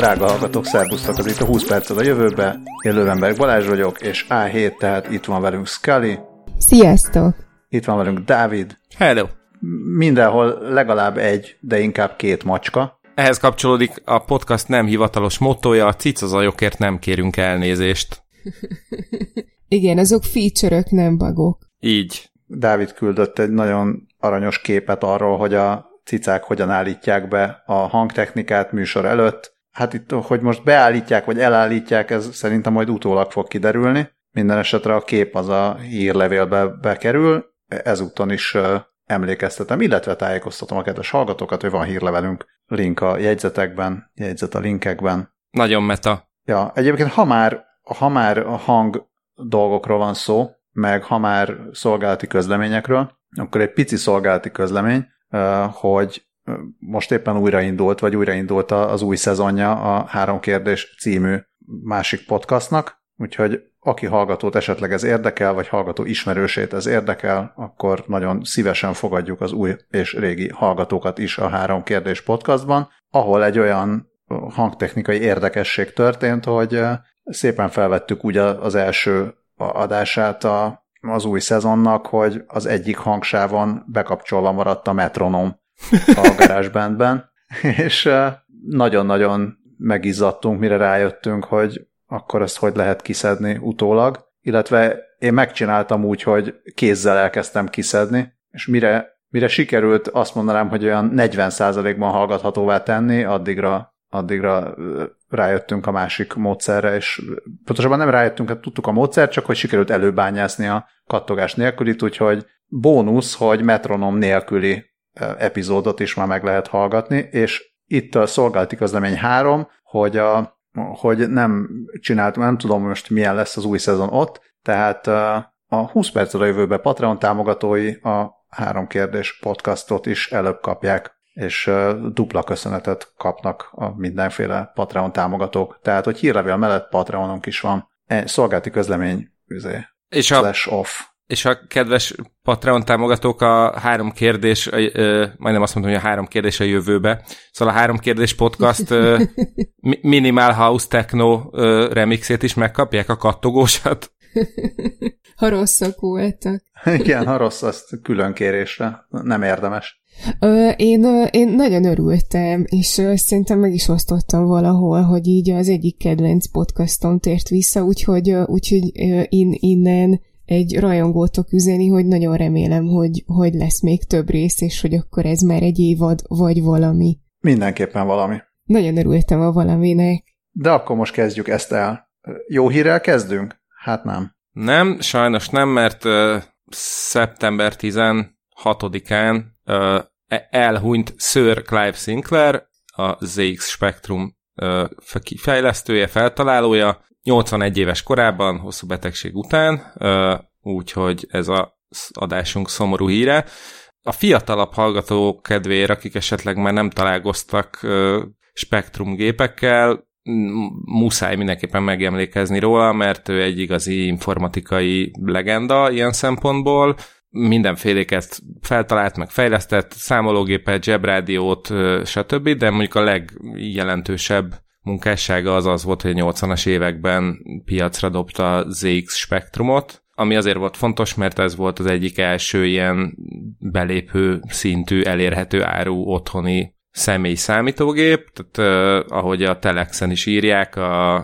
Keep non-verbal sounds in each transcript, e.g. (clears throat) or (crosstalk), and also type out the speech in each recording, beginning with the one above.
Drága hallgatók, szervusztok, az itt a 20 percet a jövőbe. Én Lövenberg Balázs vagyok, és A7, tehát itt van velünk Scully. Sziasztok! Itt van velünk Dávid. Hello! Mindenhol legalább egy, de inkább két macska. Ehhez kapcsolódik a podcast nem hivatalos motója, a cicazajokért nem kérünk elnézést. (laughs) Igen, azok feature nem bagok. Így. Dávid küldött egy nagyon aranyos képet arról, hogy a cicák hogyan állítják be a hangtechnikát műsor előtt. Hát itt, hogy most beállítják vagy elállítják, ez szerintem majd utólag fog kiderülni. Minden esetre a kép az a hírlevélbe bekerül, ezúton is emlékeztetem, illetve tájékoztatom a kedves hallgatókat, hogy van hírlevelünk, link a jegyzetekben, jegyzet a linkekben. Nagyon meta. Ja, egyébként ha már, ha már a hang dolgokról van szó, meg ha már szolgálati közleményekről, akkor egy pici szolgálati közlemény, hogy most éppen újraindult, vagy újraindult az új szezonja a Három Kérdés című másik podcastnak, úgyhogy aki hallgatót esetleg ez érdekel, vagy hallgató ismerősét ez érdekel, akkor nagyon szívesen fogadjuk az új és régi hallgatókat is a Három Kérdés podcastban, ahol egy olyan hangtechnikai érdekesség történt, hogy szépen felvettük ugye az első adását a, az új szezonnak, hogy az egyik hangsávon bekapcsolva maradt a metronom a GarageBandben, (laughs) és nagyon-nagyon megizzadtunk, mire rájöttünk, hogy akkor ezt hogy lehet kiszedni utólag, illetve én megcsináltam úgy, hogy kézzel elkezdtem kiszedni, és mire, mire sikerült azt mondanám, hogy olyan 40%-ban hallgathatóvá tenni, addigra, addigra rájöttünk a másik módszerre, és pontosabban nem rájöttünk, hát tudtuk a módszert, csak hogy sikerült előbányászni a kattogás nélkülit, úgyhogy bónusz, hogy metronom nélküli epizódot is már meg lehet hallgatni, és itt a szolgálati közlemény 3, hogy a hogy nem csináltam, nem tudom most milyen lesz az új szezon ott, tehát a 20 percre jövőbe Patreon támogatói a három kérdés podcastot is előbb kapják, és dupla köszönetet kapnak a mindenféle Patreon támogatók. Tehát, hogy hírlevél mellett Patreonunk is van. Szolgálti közlemény, üzé, és a, off. És a kedves Patreon támogatók a három kérdés, ö, majdnem azt mondtam, hogy a három kérdés a jövőbe. Szóval a három kérdés podcast ö, (laughs) Minimal House Techno ö, remixét is megkapják, a kattogósat. ha rosszak voltak. Igen, ha rossz, azt külön kérésre. Nem érdemes. Ö, én, én nagyon örültem, és szerintem meg is osztottam valahol, hogy így az egyik kedvenc podcastom tért vissza, úgyhogy, úgyhogy én innen egy rajongótok üzeni, hogy nagyon remélem, hogy, hogy lesz még több rész, és hogy akkor ez már egy évad, vagy valami. Mindenképpen valami. Nagyon örültem a valaminek. De akkor most kezdjük ezt el. Jó hírrel kezdünk? Hát nem. Nem, sajnos nem, mert uh, szeptember 16-án uh, elhunyt Sir Clive Sinclair, a ZX Spectrum fejlesztője, feltalálója, 81 éves korában, hosszú betegség után, úgyhogy ez az adásunk szomorú híre. A fiatalabb hallgatók kedvéért, akik esetleg már nem találkoztak spektrum gépekkel, muszáj mindenképpen megemlékezni róla, mert ő egy igazi informatikai legenda ilyen szempontból. Mindenféléket feltalált, meg fejlesztett, számológépet, zsebrádiót, stb., de mondjuk a legjelentősebb munkássága az az volt, hogy a 80-as években piacra dobta ZX Spectrumot, ami azért volt fontos, mert ez volt az egyik első ilyen belépő szintű, elérhető áru otthoni személy számítógép, tehát uh, ahogy a Telexen is írják, a,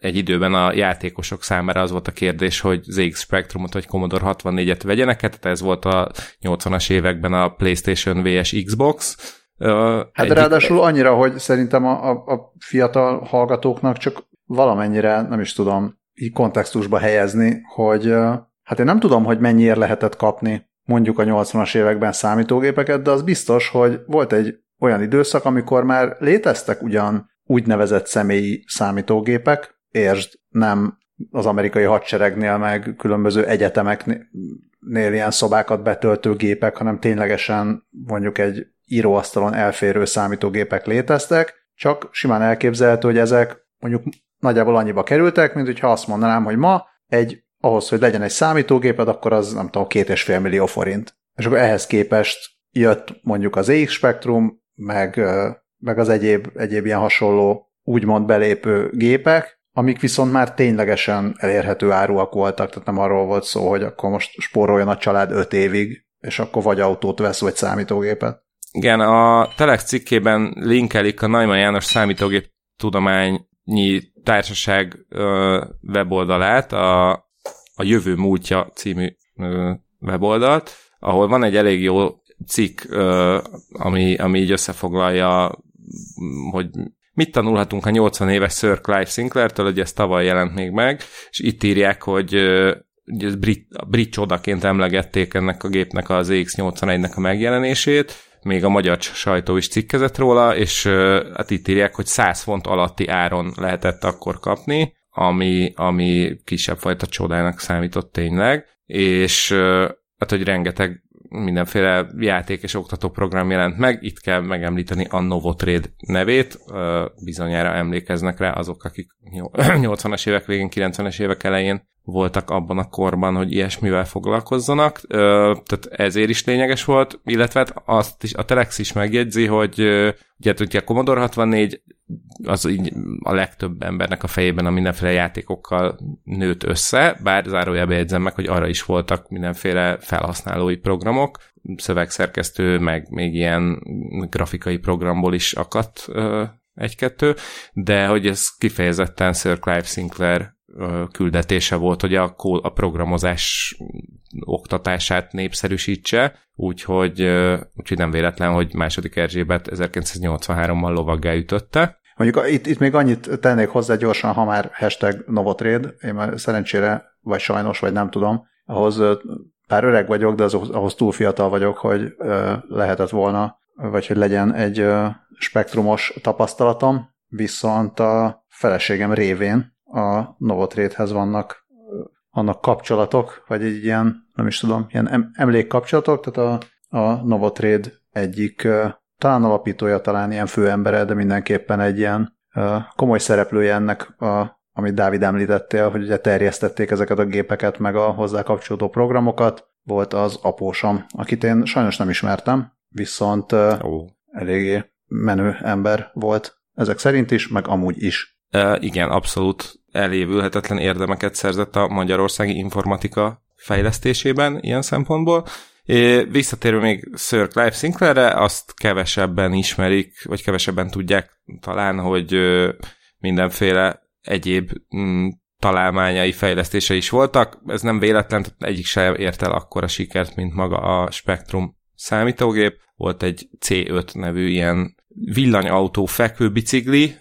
egy időben a játékosok számára az volt a kérdés, hogy ZX Spectrumot vagy Commodore 64-et vegyenek, tehát ez volt a 80-as években a PlayStation vs. Xbox, Hát egyik... ráadásul annyira, hogy szerintem a, a, a fiatal hallgatóknak csak valamennyire, nem is tudom, így kontextusba helyezni, hogy hát én nem tudom, hogy mennyiért lehetett kapni mondjuk a 80-as években számítógépeket, de az biztos, hogy volt egy olyan időszak, amikor már léteztek ugyan úgynevezett személyi számítógépek, értsd, nem az amerikai hadseregnél, meg különböző egyetemeknél ilyen szobákat betöltő gépek, hanem ténylegesen mondjuk egy íróasztalon elférő számítógépek léteztek, csak simán elképzelhető, hogy ezek mondjuk nagyjából annyiba kerültek, mint hogyha azt mondanám, hogy ma egy, ahhoz, hogy legyen egy számítógéped, akkor az nem tudom, két és fél millió forint. És akkor ehhez képest jött mondjuk az EX Spectrum, meg, meg az egyéb, egyéb ilyen hasonló úgymond belépő gépek, amik viszont már ténylegesen elérhető áruak voltak, tehát nem arról volt szó, hogy akkor most spóroljon a család öt évig, és akkor vagy autót vesz, vagy számítógépet. Igen, a Telex cikkében linkelik a Naima János számítógép tudományi társaság ö, weboldalát, a, a Jövő múltja című ö, weboldalt, ahol van egy elég jó cikk, ö, ami, ami így összefoglalja, hogy mit tanulhatunk a 80 éves Sir Clive Sinclair-től, hogy ez tavaly jelent még meg, és itt írják, hogy ugye ez brit, brit csodaként emlegették ennek a gépnek az EX81-nek a megjelenését, még a magyar sajtó is cikkezett róla, és hát itt írják, hogy 100 font alatti áron lehetett akkor kapni, ami, ami kisebb fajta csodának számított tényleg, és hát, hogy rengeteg mindenféle játék és oktató program jelent meg, itt kell megemlíteni a Novotrade nevét, bizonyára emlékeznek rá azok, akik 80-as (clears throat) évek végén, 90-es évek elején voltak abban a korban, hogy ilyesmivel foglalkozzanak, tehát ezért is lényeges volt, illetve hát azt is, a Telex is megjegyzi, hogy ugye, ugye a Commodore 64 az így a legtöbb embernek a fejében a mindenféle játékokkal nőtt össze, bár zárójelbe jegyzem meg, hogy arra is voltak mindenféle felhasználói programok, szövegszerkesztő, meg még ilyen grafikai programból is akadt egy-kettő, de hogy ez kifejezetten Sir Clive Sinclair küldetése volt, hogy a, a programozás oktatását népszerűsítse, úgyhogy, úgyhogy nem véletlen, hogy második Erzsébet 1983-ban lovaggá ütötte. Mondjuk itt, itt még annyit tennék hozzá gyorsan, ha már hashtag Novotrade, én már szerencsére, vagy sajnos, vagy nem tudom, ahhoz pár öreg vagyok, de az, ahhoz túl fiatal vagyok, hogy lehetett volna, vagy hogy legyen egy spektrumos tapasztalatom, viszont a feleségem révén a Novotrade-hez vannak, vannak kapcsolatok, vagy egy ilyen, nem is tudom, ilyen emlékkapcsolatok, tehát a, a Novotrade egyik talán alapítója, talán ilyen főembere, de mindenképpen egy ilyen komoly szereplője ennek, a, amit Dávid említettél, hogy ugye terjesztették ezeket a gépeket, meg a hozzá kapcsolódó programokat, volt az apósom, akit én sajnos nem ismertem, viszont oh. eléggé menő ember volt ezek szerint is, meg amúgy is. Igen, abszolút elévülhetetlen érdemeket szerzett a magyarországi informatika fejlesztésében ilyen szempontból. Visszatérve még Sir Clive Sinclairre, azt kevesebben ismerik, vagy kevesebben tudják talán, hogy mindenféle egyéb mm, találmányai fejlesztése is voltak. Ez nem véletlen, egyik sem ért el akkora sikert, mint maga a Spectrum számítógép. Volt egy C5 nevű ilyen villanyautó fekvőbicikli,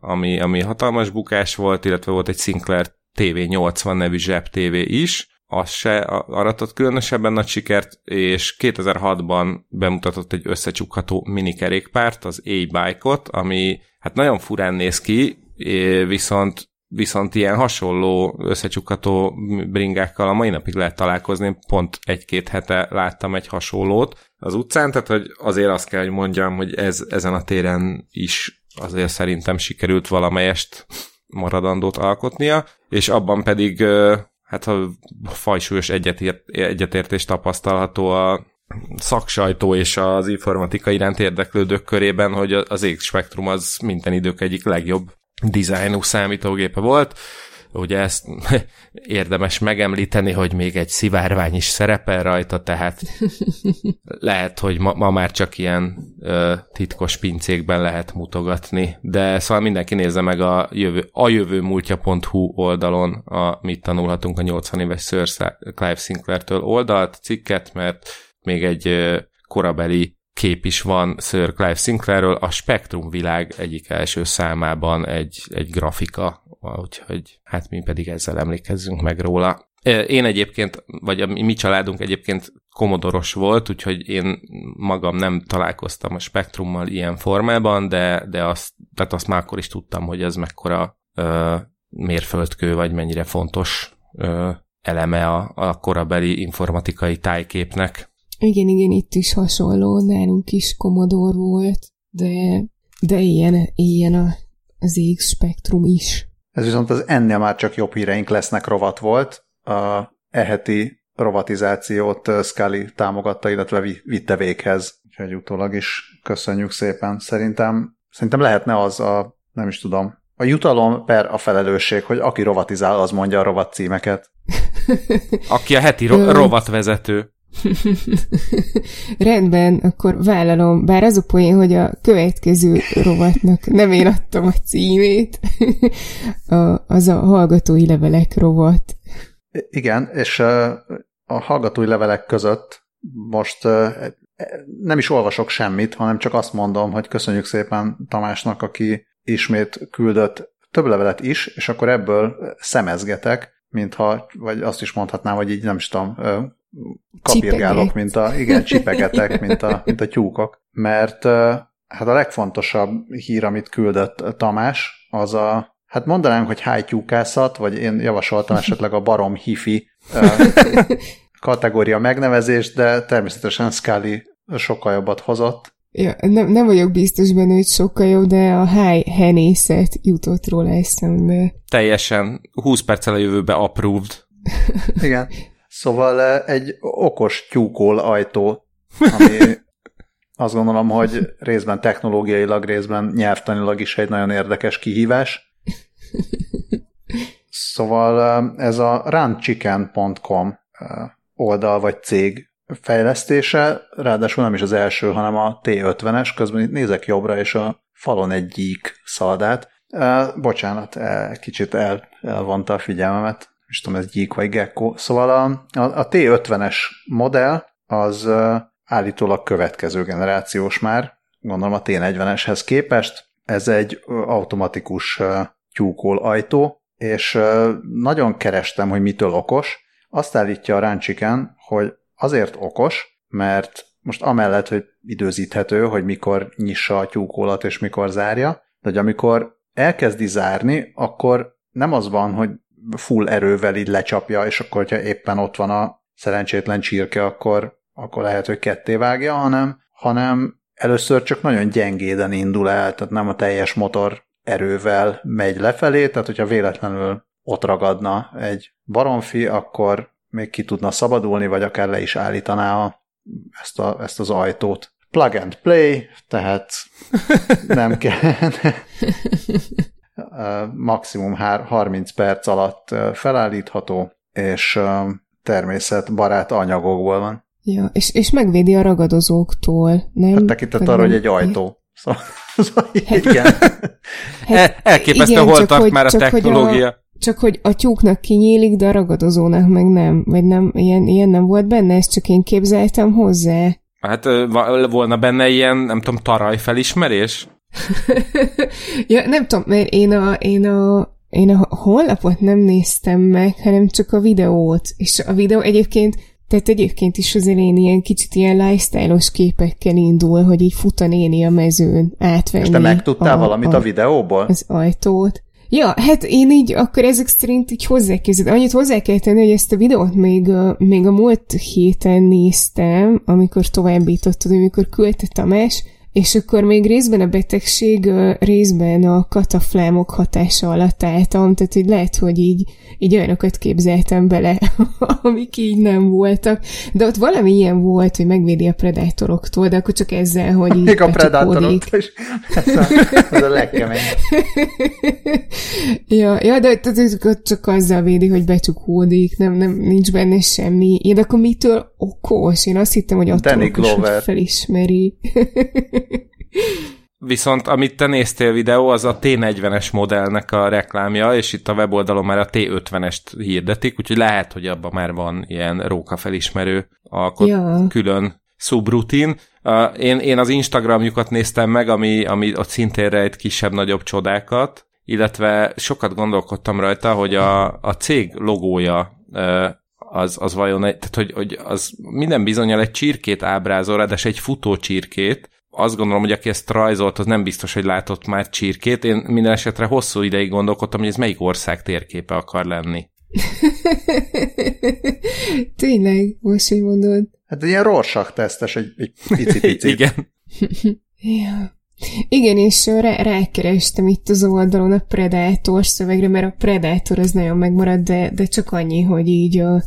ami, ami hatalmas bukás volt, illetve volt egy Sinclair TV80 nevű zseb TV is, az se aratott különösebben nagy sikert, és 2006-ban bemutatott egy összecsukható minikerékpárt, az A-Bike-ot, ami hát nagyon furán néz ki, viszont viszont ilyen hasonló összecsukható bringákkal a mai napig lehet találkozni, pont egy-két hete láttam egy hasonlót az utcán, tehát hogy azért azt kell, hogy mondjam, hogy ez ezen a téren is azért szerintem sikerült valamelyest maradandót alkotnia, és abban pedig hát a fajsúlyos egyetért, egyetértés tapasztalható a szaksajtó és az informatika iránt érdeklődők körében, hogy az X Spectrum az minden idők egyik legjobb dizájnú számítógépe volt. Ugye ezt (laughs) érdemes megemlíteni, hogy még egy szivárvány is szerepel rajta, tehát (laughs) lehet, hogy ma, ma már csak ilyen ö, titkos pincékben lehet mutogatni, de szóval mindenki nézze meg a jövő, a jövő múltja.hu oldalon, a, mit tanulhatunk a 80 éves Sir Clive Sinclair-től oldalt, cikket, mert még egy korabeli kép is van Sir Clive Sinclairről, a Spektrum világ egyik első számában egy, egy grafika, úgyhogy hát mi pedig ezzel emlékezzünk meg róla. Én egyébként, vagy a mi családunk egyébként komodoros volt, úgyhogy én magam nem találkoztam a spektrummal ilyen formában, de, de azt, tehát azt már akkor is tudtam, hogy ez mekkora ö, mérföldkő, vagy mennyire fontos ö, eleme a, a korabeli informatikai tájképnek. Igen, igen, itt is hasonló, nálunk is komodor volt, de, de ilyen, ilyen a, az X spektrum is. Ez viszont az ennél már csak jobb híreink lesznek rovat volt. A eheti rovatizációt Scully támogatta, illetve vitte véghez. Úgyhogy utólag is köszönjük szépen. Szerintem, szerintem lehetne az a nem is tudom, a jutalom per a felelősség, hogy aki rovatizál, az mondja a rovat címeket. (laughs) Aki a heti ro- rovatvezető. (laughs) Rendben, akkor vállalom, bár az a poén, hogy a következő rovatnak nem én adtam a címét, (laughs) a, az a hallgatói levelek rovat. Igen, és a hallgatói levelek között most nem is olvasok semmit, hanem csak azt mondom, hogy köszönjük szépen Tamásnak, aki ismét küldött több levelet is, és akkor ebből szemezgetek, mintha, vagy azt is mondhatnám, hogy így nem is tudom, kapirgálok, mint a, igen, csipegetek, mint a, mint a tyúkok, mert hát a legfontosabb hír, amit küldött Tamás, az a, hát mondanám, hogy hájtyúkászat, vagy én javasoltam esetleg a barom hifi (laughs) kategória megnevezést, de természetesen Scully sokkal jobbat hozott. Ja, nem, nem vagyok biztos benne, hogy sokkal jobb, de a háj henészet jutott róla eszembe. Teljesen 20 perccel a jövőbe approved. Igen. Szóval egy okos tyúkol ajtó, ami (laughs) azt gondolom, hogy részben technológiailag, részben nyelvtanilag is egy nagyon érdekes kihívás. Szóval ez a runchicken.com oldal vagy cég fejlesztése, ráadásul nem is az első, hanem a T50-es, közben itt nézek jobbra, és a falon egy gyík szaldát. Bocsánat, kicsit el, elvonta a figyelmemet is tudom, ez gyík vagy gecko. Szóval a, a, a T50-es modell az állítólag következő generációs már, gondolom a T40-eshez képest. Ez egy automatikus tyúkol ajtó, és nagyon kerestem, hogy mitől okos. Azt állítja a Ránchiken, hogy azért okos, mert most amellett, hogy időzíthető, hogy mikor nyissa a tyúkólat és mikor zárja, de hogy amikor elkezdi zárni, akkor nem az van, hogy full erővel így lecsapja, és akkor, hogyha éppen ott van a szerencsétlen csirke, akkor, akkor lehet, hogy ketté vágja, hanem, hanem először csak nagyon gyengéden indul el, tehát nem a teljes motor erővel megy lefelé, tehát hogyha véletlenül ott ragadna egy baromfi, akkor még ki tudna szabadulni, vagy akár le is állítaná a, ezt, a, ezt az ajtót. Plug and play, tehát nem kell (laughs) maximum 30 perc alatt felállítható, és természetbarát anyagokból van. Ja, és, és megvédi a ragadozóktól, nem? Hát tekintett arra, hogy egy ajtó. (laughs) Szóval, szóval hát, igen. (laughs) Hát, Elképesztő, igen, hol tart hogy, már a technológia. Hogy a, csak hogy a tyúknak kinyílik, de a ragadozónak meg nem. Vagy nem, ilyen, ilyen nem volt benne, ezt csak én képzeltem hozzá. Hát volna benne ilyen, nem tudom, taraj felismerés? (laughs) ja, nem tudom, mert én a, én a én a honlapot nem néztem meg, hanem csak a videót. És a videó egyébként, tehát egyébként is azért én ilyen kicsit ilyen lifestyle-os képekkel indul, hogy így fut a néni a mezőn átvenni. És te megtudtál a, valamit a, a videóból? Az ajtót. Ja, hát én így akkor ezek szerint így hozzákezdett. Annyit hozzá kell tenni, hogy ezt a videót még, a, még a múlt héten néztem, amikor továbbítottad, amikor küldte Tamás, és akkor még részben a betegség, részben a kataflámok hatása alatt álltam, tehát hogy lehet, hogy így, így olyanokat képzeltem bele, (laughs) amik így nem voltak. De ott valami ilyen volt, hogy megvédi a predátoroktól, de akkor csak ezzel, hogy így Még a predátoroktól is. Ez a, ez a legkemény. (laughs) ja, ja, de csak azzal védi, hogy becsukódik, nem, nem, nincs benne semmi. Ja, de akkor mitől okos? Én azt hittem, hogy attól okos, hogy felismeri. (laughs) Viszont amit te néztél videó, az a T40-es modellnek a reklámja, és itt a weboldalon már a T50-est hirdetik, úgyhogy lehet, hogy abban már van ilyen róka felismerő alkot ja. külön subrutin. Uh, én, én az Instagramjukat néztem meg, ami, ami ott szintén rejt kisebb-nagyobb csodákat, illetve sokat gondolkodtam rajta, hogy a, a cég logója uh, az, az vajon egy, tehát hogy, hogy az minden bizonyal egy csirkét ábrázol, de egy futó csirkét, azt gondolom, hogy aki ezt rajzolt, az nem biztos, hogy látott már csirkét. Én minden esetre hosszú ideig gondolkodtam, hogy ez melyik ország térképe akar lenni. (laughs) Tényleg, most hogy mondod. Hát ilyen rorsak tesztes, egy, egy pici-pici. (laughs) Igen. ja. Igen, és rá, rákerestem itt az oldalon a Predator szövegre, mert a Predator az nagyon megmarad, de, de csak annyi, hogy így a,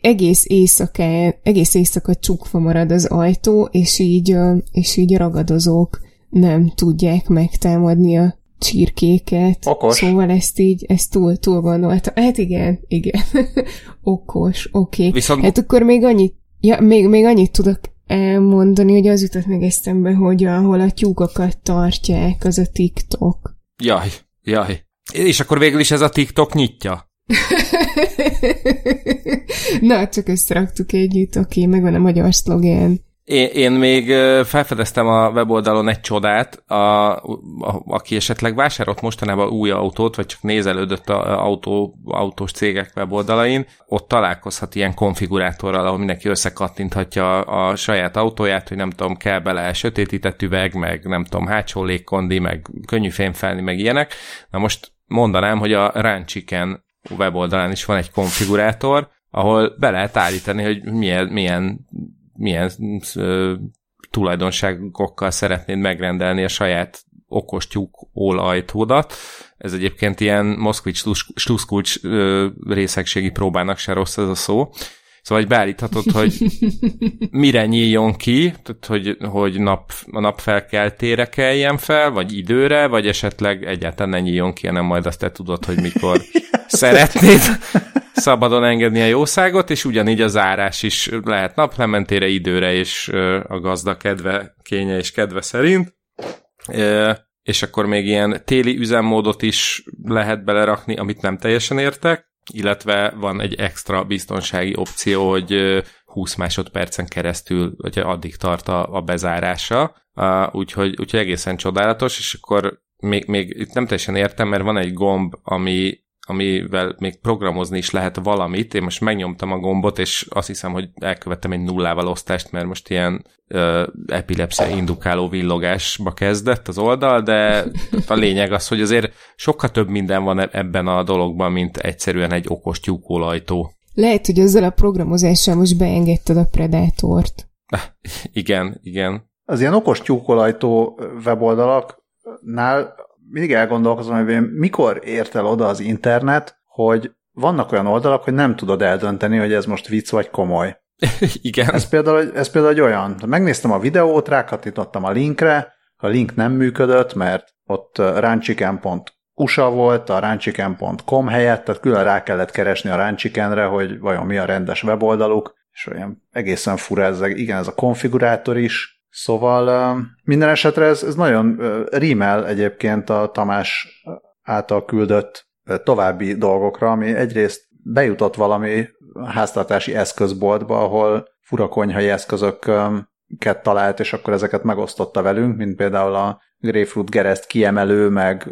egész éjszaka, egész éjszaka csukva marad az ajtó, és így, és így ragadozók nem tudják megtámadni a csirkéket. Okos. Szóval ezt így, ezt túl, túl gondolta. Hát igen, igen. (laughs) Okos, oké. Okay. Viszont- Hát akkor még annyit, ja, még, még annyit tudok elmondani, hogy az jutott meg eszembe, hogy ahol a tyúkokat tartják, az a TikTok. Jaj, jaj. És akkor végül is ez a TikTok nyitja. (laughs) Na, csak összeraktuk együtt, oké, okay, megvan a magyar szlogen. Én, én még felfedeztem a weboldalon egy csodát, a, a, aki esetleg vásárolt mostanában új autót, vagy csak nézelődött a autó, autós cégek weboldalain, ott találkozhat ilyen konfigurátorral, ahol mindenki összekattinthatja a, a saját autóját, hogy nem tudom, kell bele sötétített üveg, meg nem tudom, hátsó légkondi, meg könnyű fémfelni, meg ilyenek. Na most mondanám, hogy a Ranchiken weboldalán is van egy konfigurátor, ahol be lehet állítani, hogy milyen, milyen milyen ö, tulajdonságokkal szeretnéd megrendelni a saját okos tyúk ólajtódat. Ez egyébként ilyen moszkvics sluszkulcs részegségi próbának se rossz ez a szó. Szóval hogy beállíthatod, hogy (laughs) mire nyíljon ki, tehát hogy, hogy nap, a napfelkeltére keljen fel, vagy időre, vagy esetleg egyáltalán ne nyíljon ki, hanem majd azt te tudod, hogy mikor (laughs) szeretnéd szabadon engedni a jószágot, és ugyanígy az árás is lehet naplementére, időre, és a gazda kedve, kénye és kedve szerint. És akkor még ilyen téli üzemmódot is lehet belerakni, amit nem teljesen értek, illetve van egy extra biztonsági opció, hogy 20 másodpercen keresztül, vagy addig tart a, a bezárása, úgyhogy, úgyhogy egészen csodálatos, és akkor még, még itt nem teljesen értem, mert van egy gomb, ami amivel még programozni is lehet valamit. Én most megnyomtam a gombot, és azt hiszem, hogy elkövettem egy nullával osztást, mert most ilyen ö, epilepsia indukáló villogásba kezdett az oldal, de a lényeg az, hogy azért sokkal több minden van e- ebben a dologban, mint egyszerűen egy okos tyúkolajtó. Lehet, hogy ezzel a programozással most beengedted a Predátort. (laughs) igen, igen. Az ilyen okos tyúkolajtó weboldalaknál mindig elgondolkozom, hogy mikor ért el oda az internet, hogy vannak olyan oldalak, hogy nem tudod eldönteni, hogy ez most vicc vagy komoly. (laughs) Igen. Ez például, ez például egy olyan. Megnéztem a videót, rákattintottam a linkre, a link nem működött, mert ott ranchiken.usa volt, a ranchiken.com helyett, tehát külön rá kellett keresni a ranchikenre, hogy vajon mi a rendes weboldaluk, és olyan egészen fura ez, igen, ez a konfigurátor is, Szóval minden esetre ez, ez nagyon rímel egyébként a Tamás által küldött további dolgokra, ami egyrészt bejutott valami háztartási eszközboltba, ahol fura konyhai eszközöket talált, és akkor ezeket megosztotta velünk, mint például a grapefruit gereszt kiemelő, meg,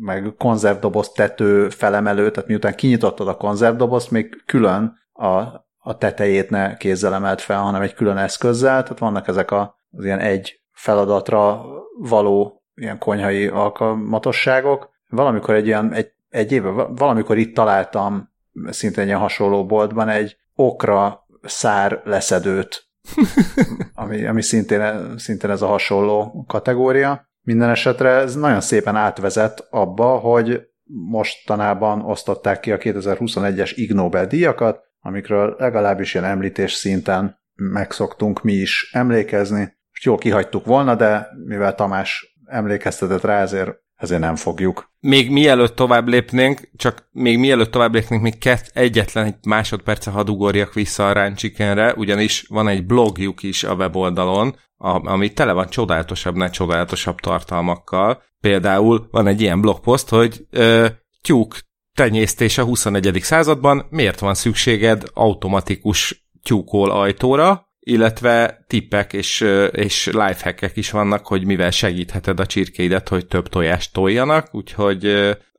meg konzervdoboz tető felemelő, tehát miután kinyitottad a konzervdobozt, még külön a, a tetejét ne kézzel emelt fel, hanem egy külön eszközzel, tehát vannak ezek a az ilyen egy feladatra való ilyen konyhai alkalmatosságok. Valamikor egy ilyen, egy, egy éve, valamikor itt találtam szintén egy ilyen hasonló boltban egy okra szár leszedőt, (laughs) ami, ami szintén, szintén ez a hasonló kategória. Minden esetre ez nagyon szépen átvezet abba, hogy mostanában osztották ki a 2021-es Ig Nobel díjakat, amikről legalábbis ilyen említés szinten megszoktunk mi is emlékezni, most jól kihagytuk volna, de mivel Tamás emlékeztetett rá, ezért, ezért nem fogjuk. Még mielőtt tovább lépnénk, csak még mielőtt tovább lépnénk, még kett, egyetlen egy másodperce hadd ugorjak vissza a Ránchikenre, ugyanis van egy blogjuk is a weboldalon, ami tele van csodálatosabbnál csodálatosabb tartalmakkal. Például van egy ilyen blogpost, hogy ö, tyúk tenyésztés a 21. században, miért van szükséged automatikus tyúkol ajtóra, illetve tippek és, és lifehackek is vannak, hogy mivel segítheted a csirkéidet, hogy több tojást toljanak, úgyhogy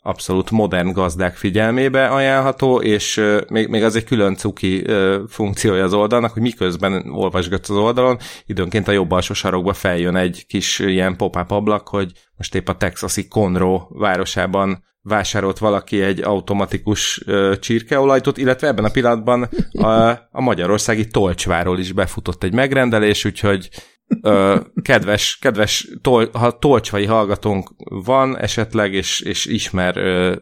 abszolút modern gazdák figyelmébe ajánlható, és még, még az egy külön cuki funkciója az oldalnak, hogy miközben olvasgatsz az oldalon, időnként a jobb alsó sarokba feljön egy kis ilyen pop-up ablak, hogy most épp a texasi Conroe városában vásárolt valaki egy automatikus uh, csirkeolajtot, illetve ebben a pillanatban a, a magyarországi Tolcsváról is befutott egy megrendelés, úgyhogy uh, kedves, kedves tol, ha tolcsvai hallgatónk van esetleg, és, és ismer uh,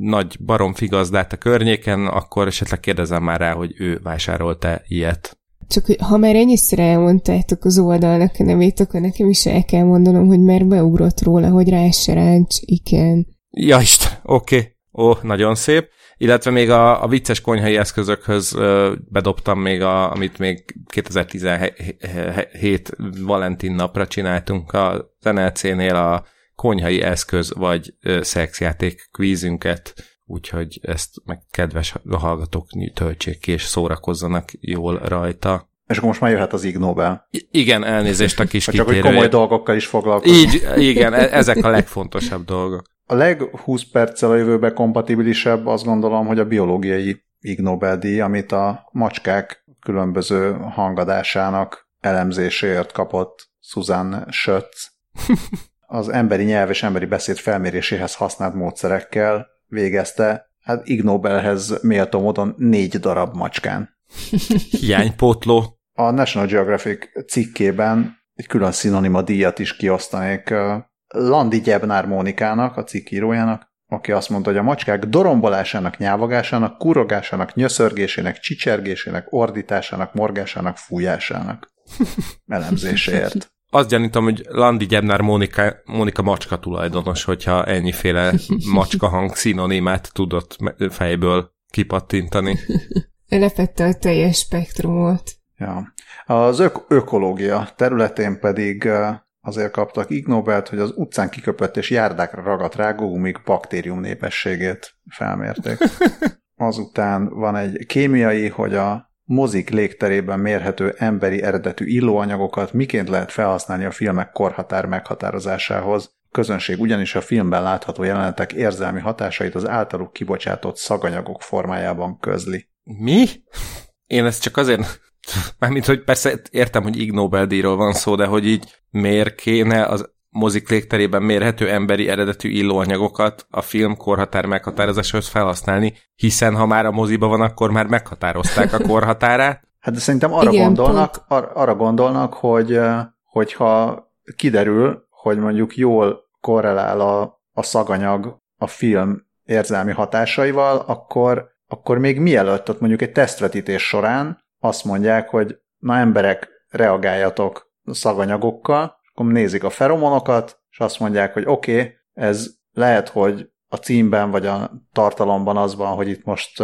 nagy baromfi gazdát a környéken, akkor esetleg kérdezem már rá, hogy ő vásárolt-e ilyet. csak ha már ennyiszer elmondtátok az oldalnak a nevét, akkor nekem is el kell mondanom, hogy már beugrott róla, hogy rá se ráncs, igen. Ja Isten, oké. Okay. Ó, nagyon szép. Illetve még a, a vicces konyhai eszközökhöz bedobtam még, a, amit még 2017 Valentin napra csináltunk a NLC-nél a konyhai eszköz vagy szexjáték kvízünket, úgyhogy ezt meg kedves hallgatók töltsék ki és szórakozzanak jól rajta. És akkor most már jöhet az Ig Nobel. I- igen, elnézést a kis Csak hogy komoly dolgokkal is foglalkozunk. Így, igen, e- ezek a legfontosabb dolgok. A leg 20 perccel a jövőbe kompatibilisebb azt gondolom, hogy a biológiai Ig Nobel-díj, amit a macskák különböző hangadásának elemzéséért kapott Susan Schötz. (laughs) Az emberi nyelv és emberi beszéd felméréséhez használt módszerekkel végezte, hát Ig Nobelhez méltó módon négy darab macskán. (laughs) Hiánypótló. A National Geographic cikkében egy külön szinonima díjat is kiosztanék Landi Gyebnár Mónikának, a cikk írójának, aki azt mondta, hogy a macskák dorombolásának, nyávagásának, kurogásának, nyöszörgésének, csicsergésének, ordításának, morgásának, fújásának (laughs) elemzéséért. Azt gyanítom, hogy Landi Gyebnár Mónika, Mónika macska tulajdonos, hogyha ennyiféle (laughs) macska hang szinonimát tudott fejből kipattintani. Lefette a teljes spektrumot. Ja. Az ök- ökológia területén pedig azért kaptak Ig Nobelt, hogy az utcán kiköpött és járdákra ragadt rágógumik baktérium népességét felmérték. (laughs) Azután van egy kémiai, hogy a mozik légterében mérhető emberi eredetű illóanyagokat miként lehet felhasználni a filmek korhatár meghatározásához. A közönség ugyanis a filmben látható jelenetek érzelmi hatásait az általuk kibocsátott szaganyagok formájában közli. Mi? Én ezt csak azért (laughs) Mármint, hogy persze értem, hogy Ig Nobel-díjról van szó, de hogy így miért kéne az mozik légterében mérhető emberi eredetű illóanyagokat a film korhatár meghatározáshoz felhasználni, hiszen ha már a moziba van, akkor már meghatározták a (laughs) korhatárát. Hát de szerintem arra Igen, gondolnak, ar- arra gondolnak, hogy hogyha kiderül, hogy mondjuk jól korrelál a, a szaganyag a film érzelmi hatásaival, akkor, akkor még mielőtt ott mondjuk egy tesztvetítés során azt mondják, hogy na emberek, reagáljatok szaganyagokkal, akkor nézik a feromonokat, és azt mondják, hogy oké, okay, ez lehet, hogy a címben vagy a tartalomban az van, hogy itt most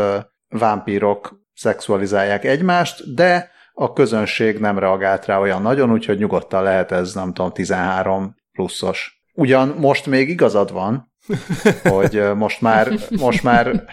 vámpírok szexualizálják egymást, de a közönség nem reagált rá olyan nagyon, úgyhogy nyugodtan lehet ez, nem tudom, 13 pluszos. Ugyan most még igazad van, (laughs) hogy most már, most már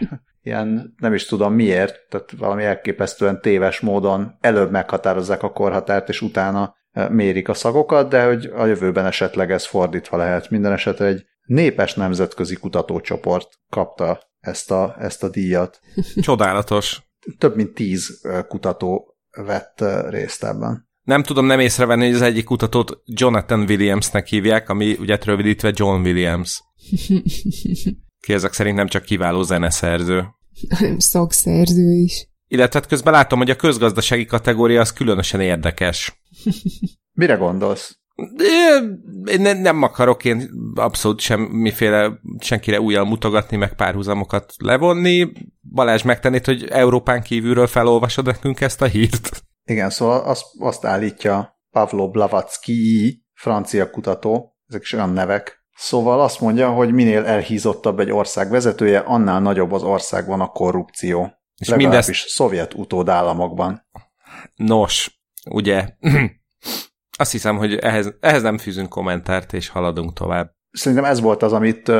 ilyen, nem is tudom miért, tehát valami elképesztően téves módon előbb meghatározzák a korhatárt, és utána mérik a szagokat, de hogy a jövőben esetleg ez fordítva lehet. Minden esetre egy népes nemzetközi kutatócsoport kapta ezt a, ezt a díjat. (laughs) Csodálatos. Több mint tíz kutató vett részt ebben. Nem tudom nem észrevenni, hogy az egyik kutatót Jonathan Williamsnek hívják, ami ugye rövidítve John Williams. (laughs) Ki ezek szerint nem csak kiváló zeneszerző. Hanem szakszerző is. Illetve hát közben látom, hogy a közgazdasági kategória az különösen érdekes. (laughs) Mire gondolsz? Én ne, nem akarok én abszolút semmiféle senkire újjal mutogatni, meg párhuzamokat levonni. Balázs megtennéd, hogy Európán kívülről felolvasod nekünk ezt a hírt? Igen, szóval azt, azt állítja Pavlo Blavatsky, francia kutató, ezek is olyan nevek, Szóval azt mondja, hogy minél elhízottabb egy ország vezetője, annál nagyobb az országban a korrupció. És mindezt... is szovjet utódállamokban. Nos, ugye, (clears throat) azt hiszem, hogy ehhez, ehhez nem fűzünk kommentárt, és haladunk tovább. Szerintem ez volt az, amit,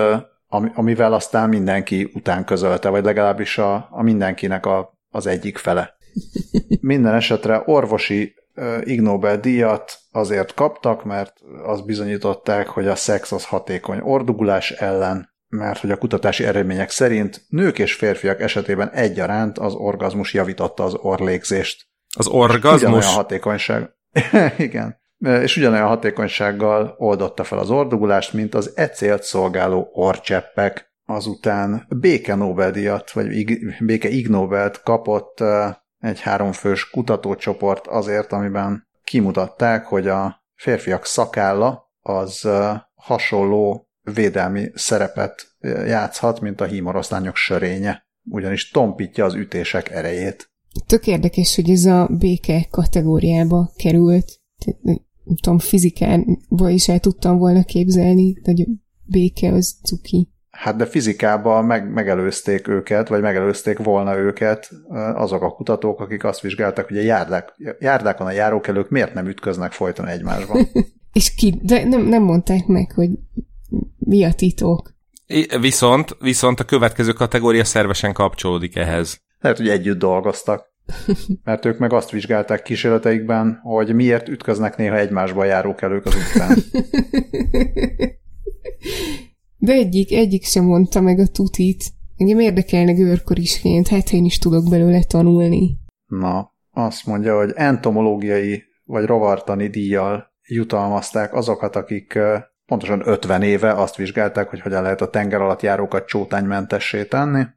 amivel aztán mindenki után közölte, vagy legalábbis a, a mindenkinek a, az egyik fele. (laughs) Minden esetre orvosi Ig Nobel díjat azért kaptak, mert azt bizonyították, hogy a szex az hatékony ordugulás ellen, mert hogy a kutatási eredmények szerint nők és férfiak esetében egyaránt az orgazmus javította az orlégzést. Az orgazmus? Ugyanolyan hatékonyság. (laughs) Igen. És ugyanolyan hatékonysággal oldotta fel az ordugulást, mint az e célt szolgáló orcseppek. Azután béke Nobel-díjat, vagy béke Ig Nobel-t kapott egy háromfős kutatócsoport azért, amiben kimutatták, hogy a férfiak szakálla az hasonló védelmi szerepet játszhat, mint a hímoroszlányok sörénye, ugyanis tompítja az ütések erejét. Tök érdekes, hogy ez a béke kategóriába került. Nem tudom, fizikánba is el tudtam volna képzelni, hogy a béke az cuki. Hát de fizikában meg, megelőzték őket, vagy megelőzték volna őket azok a kutatók, akik azt vizsgálták, hogy a járdák, járdákon a járókelők miért nem ütköznek folyton egymásban. (laughs) És ki, de nem, nem mondták meg, hogy mi a titok. Viszont, viszont a következő kategória szervesen kapcsolódik ehhez. Lehet, hogy együtt dolgoztak. Mert ők meg azt vizsgálták kísérleteikben, hogy miért ütköznek néha egymásba járókelők az utcán. (laughs) De egyik, egyik sem mondta meg a tutit. Engem érdekelne görkorisként, hát én is tudok belőle tanulni. Na, azt mondja, hogy entomológiai vagy rovartani díjjal jutalmazták azokat, akik pontosan 50 éve azt vizsgálták, hogy hogyan lehet a tenger alatt járókat csótánymentessé tenni. (laughs)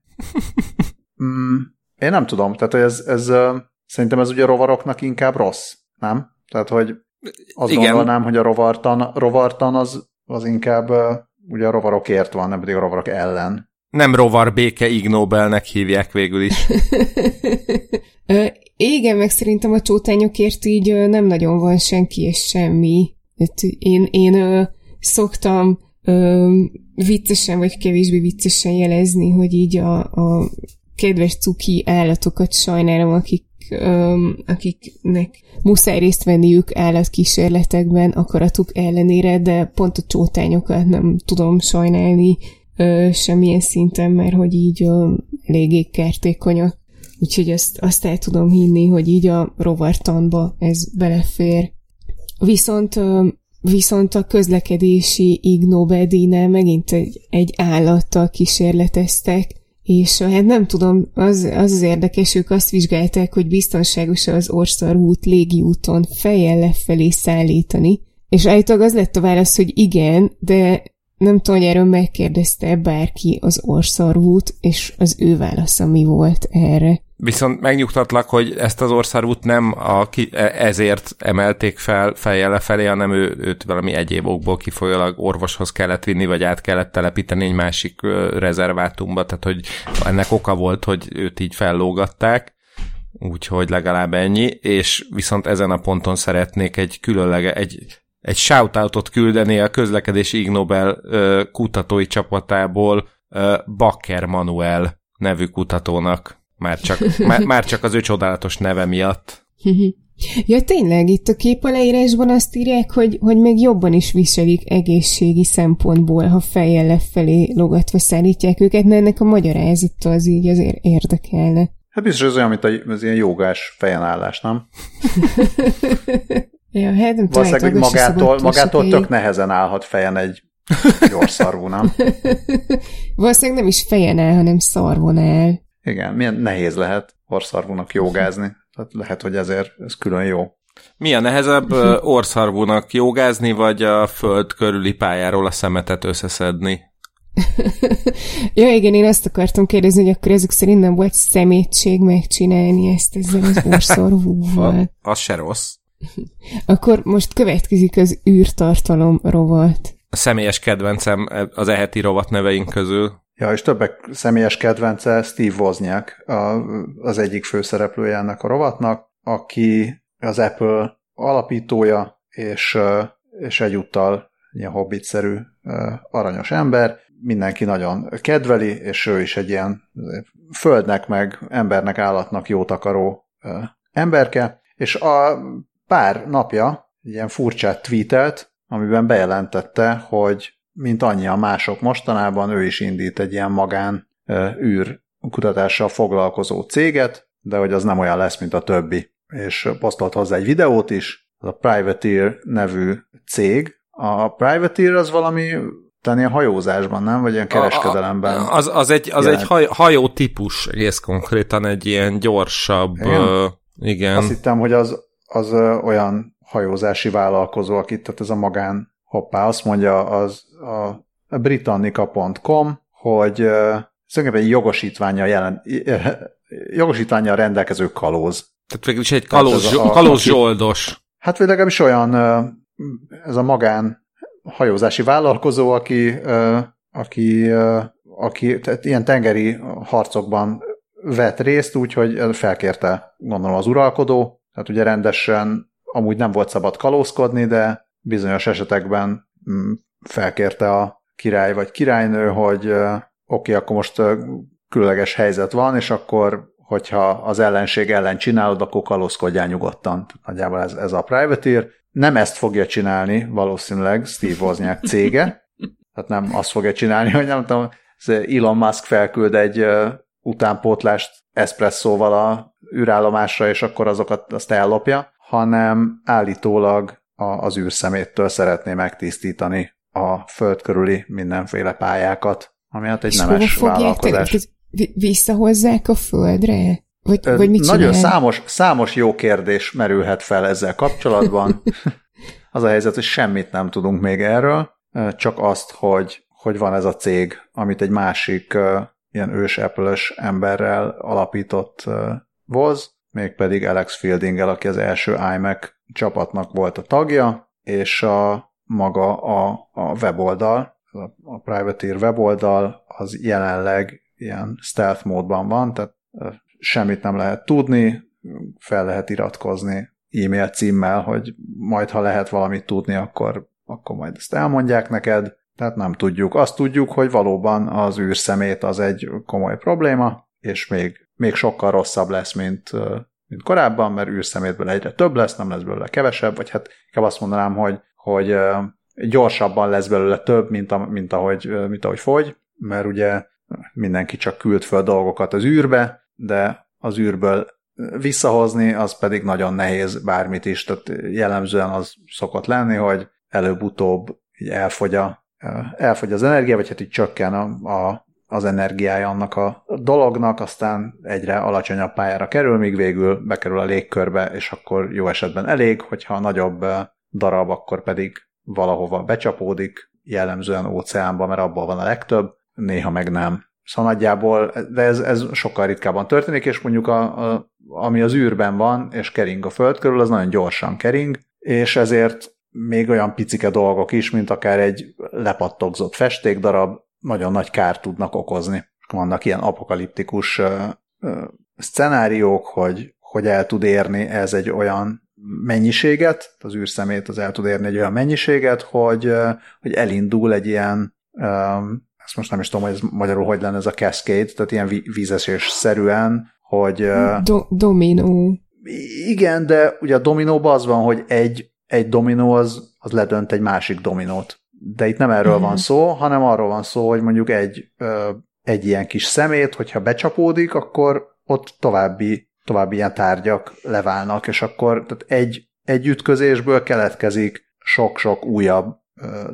Mm, én nem tudom, tehát hogy ez, ez szerintem ez ugye a rovaroknak inkább rossz, nem? Tehát, hogy azt Igen. gondolnám, hogy a rovartan, rovartan az, az inkább ugye a rovarokért van, nem pedig a rovarok ellen. Nem rovar béke Ig Nobelnek hívják végül is. (laughs) igen, meg szerintem a csótányokért így nem nagyon van senki és semmi. Én, én ö, szoktam ö, viccesen vagy kevésbé viccesen jelezni, hogy így a, a kedves cuki állatokat sajnálom, akik, ö, akiknek muszáj részt venniük állatkísérletekben akaratuk ellenére, de pont a csótányokat nem tudom sajnálni ö, semmilyen szinten, mert hogy így ö, eléggé kártékonyak. Úgyhogy azt, azt el tudom hinni, hogy így a rovartanba ez belefér. Viszont viszont a közlekedési Ig Nobel megint egy, egy állattal kísérleteztek, és hát nem tudom, az, az az érdekes, ők azt vizsgálták, hogy biztonságos az Orszarút légiúton fejjel lefelé szállítani, és állítólag az lett a válasz, hogy igen, de nem tudom, hogy erről megkérdezte bárki az Orszarút, és az ő válasza mi volt erre. Viszont megnyugtatlak, hogy ezt az orszárút nem a, e- ezért emelték fel fejjel lefelé, hanem ő, őt valami egyéb okból kifolyólag orvoshoz kellett vinni, vagy át kellett telepíteni egy másik rezervátumba, tehát hogy ennek oka volt, hogy őt így fellógatták, úgyhogy legalább ennyi, és viszont ezen a ponton szeretnék egy különlege, egy, egy shoutoutot küldeni a közlekedési Ig Nobel kutatói csapatából Bakker Manuel nevű kutatónak már csak, már, már csak az ő csodálatos neve miatt. (laughs) Ja, tényleg, itt a kép aláírásban azt írják, hogy, hogy még jobban is viselik egészségi szempontból, ha fejjel lefelé logatva szállítják őket, mert ennek a magyarázata az így azért érdekelne. Hát biztos ez olyan, mint az ilyen jogás fejenállás, nem? (laughs) ja, hát nem Valószínűleg, hogy magától, magától tök nehezen állhat fejen egy (laughs) gyors szarvú, nem? Valószínűleg nem is fejen áll, hanem szarvon áll. Igen, milyen nehéz lehet orszarvúnak jogázni. Tehát lehet, hogy ezért ez külön jó. Mi a nehezebb orszarvúnak jogázni, vagy a föld körüli pályáról a szemetet összeszedni? (laughs) ja, igen, én azt akartam kérdezni, hogy akkor ezek szerint nem volt szemétség megcsinálni ezt ezzel az orszarvúval. (laughs) az se rossz. (laughs) akkor most következik az űrtartalom rovat. A személyes kedvencem az eheti rovat neveink közül. Ja, és többek személyes kedvence Steve Wozniak, az egyik főszereplője ennek a rovatnak, aki az Apple alapítója, és, és egyúttal ilyen hobbitszerű aranyos ember, mindenki nagyon kedveli, és ő is egy ilyen földnek, meg embernek, állatnak jót akaró emberke, és a pár napja ilyen furcsát tweetelt, amiben bejelentette, hogy mint annyian mások mostanában, ő is indít egy ilyen magán űr kutatással foglalkozó céget, de hogy az nem olyan lesz, mint a többi. És posztolt hozzá egy videót is, az a Privateer nevű cég. A Privateer az valami talán ilyen hajózásban, nem? Vagy ilyen kereskedelemben. A, az, az egy, az egy haj, hajó típus, egész konkrétan egy ilyen gyorsabb, igen. Uh, igen. Azt hittem, hogy az, az olyan hajózási vállalkozó, akit tehát ez a magán hoppá, azt mondja az a britannica.com, hogy szerintem egy jogosítványa jelen, jogosítványa rendelkező kalóz. Tehát végül is egy kalóz, hát a, kalóz zsoldos. Hát vagy legalábbis olyan ez a magán hajózási vállalkozó, aki, aki, aki tehát ilyen tengeri harcokban vett részt, úgyhogy felkérte gondolom az uralkodó, tehát ugye rendesen amúgy nem volt szabad kalózkodni, de bizonyos esetekben mm, felkérte a király vagy királynő, hogy oké, okay, akkor most különleges helyzet van, és akkor hogyha az ellenség ellen csinálod, akkor kalózkodjál nyugodtan. Nagyjából ez, ez a privateer. Nem ezt fogja csinálni valószínűleg Steve Wozniak cége, tehát nem azt fogja csinálni, hogy nem tudom, Elon Musk felküld egy utánpótlást eszpresszóval a űrállomásra, és akkor azokat azt ellopja, hanem állítólag az űrszeméttől szeretné megtisztítani a föld körüli mindenféle pályákat, ami hát egy és nemes vállalkozás. Visszahozzák a földre? Vagy, Ö, vagy mit Nagyon számos, számos jó kérdés merülhet fel ezzel kapcsolatban. (laughs) az a helyzet, hogy semmit nem tudunk még erről, csak azt, hogy, hogy van ez a cég, amit egy másik ilyen ős emberrel alapított Voz, mégpedig Alex fielding aki az első iMac csapatnak volt a tagja, és a maga a, a weboldal, a Privateer weboldal, az jelenleg ilyen stealth módban van, tehát semmit nem lehet tudni, fel lehet iratkozni e-mail címmel, hogy majd ha lehet valamit tudni, akkor, akkor majd ezt elmondják neked, tehát nem tudjuk. Azt tudjuk, hogy valóban az űrszemét az egy komoly probléma, és még, még sokkal rosszabb lesz, mint, mint korábban, mert űrszemétből egyre több lesz, nem lesz belőle kevesebb, vagy hát inkább azt mondanám, hogy, hogy gyorsabban lesz belőle több, mint, a, mint, ahogy, mint ahogy fogy, mert ugye mindenki csak küld föl dolgokat az űrbe, de az űrből visszahozni, az pedig nagyon nehéz bármit is, tehát jellemzően az szokott lenni, hogy előbb-utóbb így elfogy, a, elfogy az energia, vagy hát így csökken a, a, az energiája annak a dolognak, aztán egyre alacsonyabb pályára kerül, míg végül bekerül a légkörbe, és akkor jó esetben elég, hogyha nagyobb darab, akkor pedig valahova becsapódik, jellemzően óceánba, mert abból van a legtöbb, néha meg nem. Szóval nagyjából, de ez, ez sokkal ritkábban történik, és mondjuk a, a, ami az űrben van, és kering a föld körül, az nagyon gyorsan kering, és ezért még olyan picike dolgok is, mint akár egy lepattogzott festékdarab, nagyon nagy kárt tudnak okozni. Vannak ilyen apokaliptikus szcenáriók, hogy, hogy el tud érni ez egy olyan mennyiséget, az űrszemét az el tud érni egy olyan mennyiséget, hogy, hogy elindul egy ilyen ezt most nem is tudom, hogy ez magyarul hogy lenne ez a cascade, tehát ilyen vízesés szerűen, hogy... Do- dominó. Igen, de ugye a dominóban az van, hogy egy, egy dominó az, az ledönt egy másik dominót. De itt nem erről mm. van szó, hanem arról van szó, hogy mondjuk egy, egy ilyen kis szemét, hogyha becsapódik, akkor ott további, további ilyen tárgyak leválnak, és akkor tehát egy, egy ütközésből keletkezik sok-sok újabb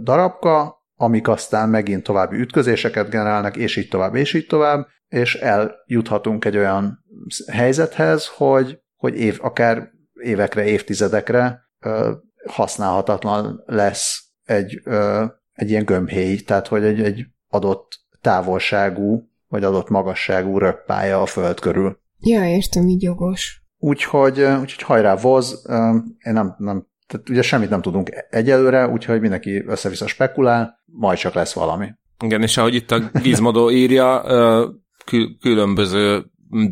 darabka, amik aztán megint további ütközéseket generálnak, és így tovább, és így tovább, és eljuthatunk egy olyan helyzethez, hogy, hogy év, akár évekre, évtizedekre ö, használhatatlan lesz egy, ö, egy ilyen gömbhéj, tehát hogy egy, egy adott távolságú, vagy adott magasságú röppája a föld körül. Ja, értem, így jogos. Úgyhogy, úgyhogy hajrá, voz, én nem, nem tehát ugye semmit nem tudunk egyelőre, úgyhogy mindenki össze-vissza spekulál, majd csak lesz valami. Igen, és ahogy itt a Gizmodo írja, különböző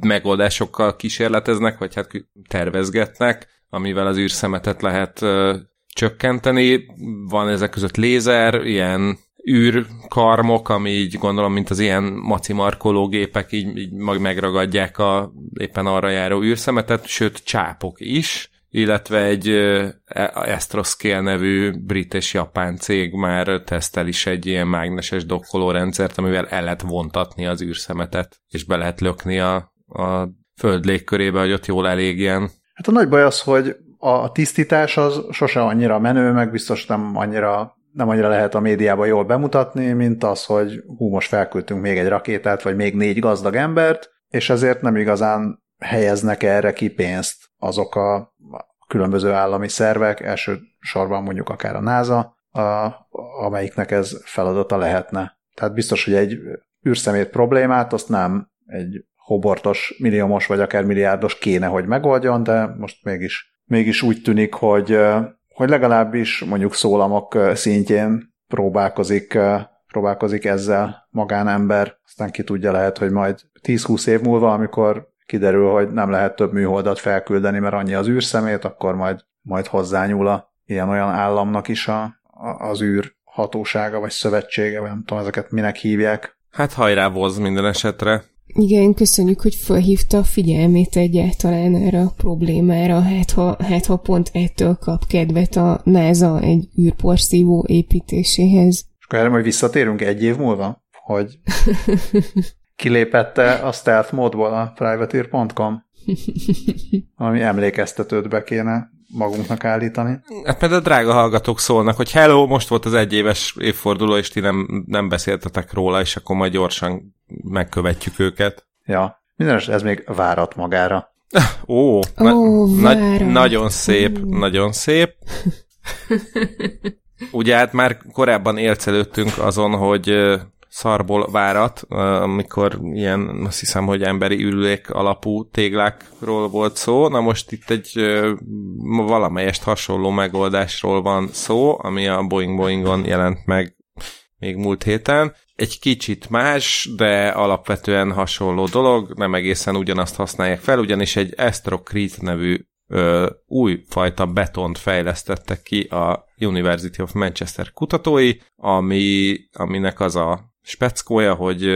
megoldásokkal kísérleteznek, vagy hát tervezgetnek, amivel az űrszemetet lehet csökkenteni. Van ezek között lézer, ilyen űrkarmok, ami így gondolom, mint az ilyen maci markológépek, így, így megragadják a éppen arra járó űrszemetet, sőt csápok is, illetve egy Astroscale nevű brit és japán cég már tesztel is egy ilyen mágneses dokkolórendszert, amivel el lehet vontatni az űrszemetet, és be lehet lökni a, a föld légkörébe, hogy ott jól elégjen. Hát a nagy baj az, hogy a tisztítás az sose annyira menő, meg biztos nem annyira nem annyira lehet a médiában jól bemutatni, mint az, hogy hú, most felküldtünk még egy rakétát, vagy még négy gazdag embert, és ezért nem igazán helyeznek erre ki pénzt azok a különböző állami szervek, elsősorban mondjuk akár a NASA, a, amelyiknek ez feladata lehetne. Tehát biztos, hogy egy űrszemét problémát azt nem egy hobortos, milliómos vagy akár milliárdos kéne, hogy megoldjon, de most mégis, mégis úgy tűnik, hogy, hogy legalábbis mondjuk szólamok szintjén próbálkozik, próbálkozik ezzel magánember, aztán ki tudja lehet, hogy majd 10-20 év múlva, amikor kiderül, hogy nem lehet több műholdat felküldeni, mert annyi az űrszemét, akkor majd, majd hozzányúl a ilyen-olyan államnak is a, a, az űr hatósága, vagy szövetsége, vagy nem tudom, ezeket minek hívják. Hát hajrá voz minden esetre. Igen, köszönjük, hogy felhívta a figyelmét egyáltalán erre a problémára, hát ha, hát ha pont ettől kap kedvet a NASA egy űrporszívó építéséhez. És akkor erre majd visszatérünk egy év múlva, hogy (laughs) kilépette a stealth módból a privateer.com, ami emlékeztetőt be kéne magunknak állítani. Hát mert a drága hallgatók szólnak, hogy hello, most volt az egyéves évforduló, és ti nem, nem beszéltetek róla, és akkor majd gyorsan megkövetjük őket. Ja, minden ez még várat magára. Ó, na, Ó na, nagyon szép, Ó. nagyon szép. (laughs) Ugye hát már korábban élcelődtünk azon, hogy szarból várat, amikor ilyen, azt hiszem, hogy emberi ürülék alapú téglákról volt szó. Na most itt egy valamelyest hasonló megoldásról van szó, ami a Boeing Boeingon jelent meg még múlt héten. Egy kicsit más, de alapvetően hasonló dolog, nem egészen ugyanazt használják fel, ugyanis egy Astrocrete nevű ö, új fajta betont fejlesztettek ki a University of Manchester kutatói, ami, aminek az a speckója, hogy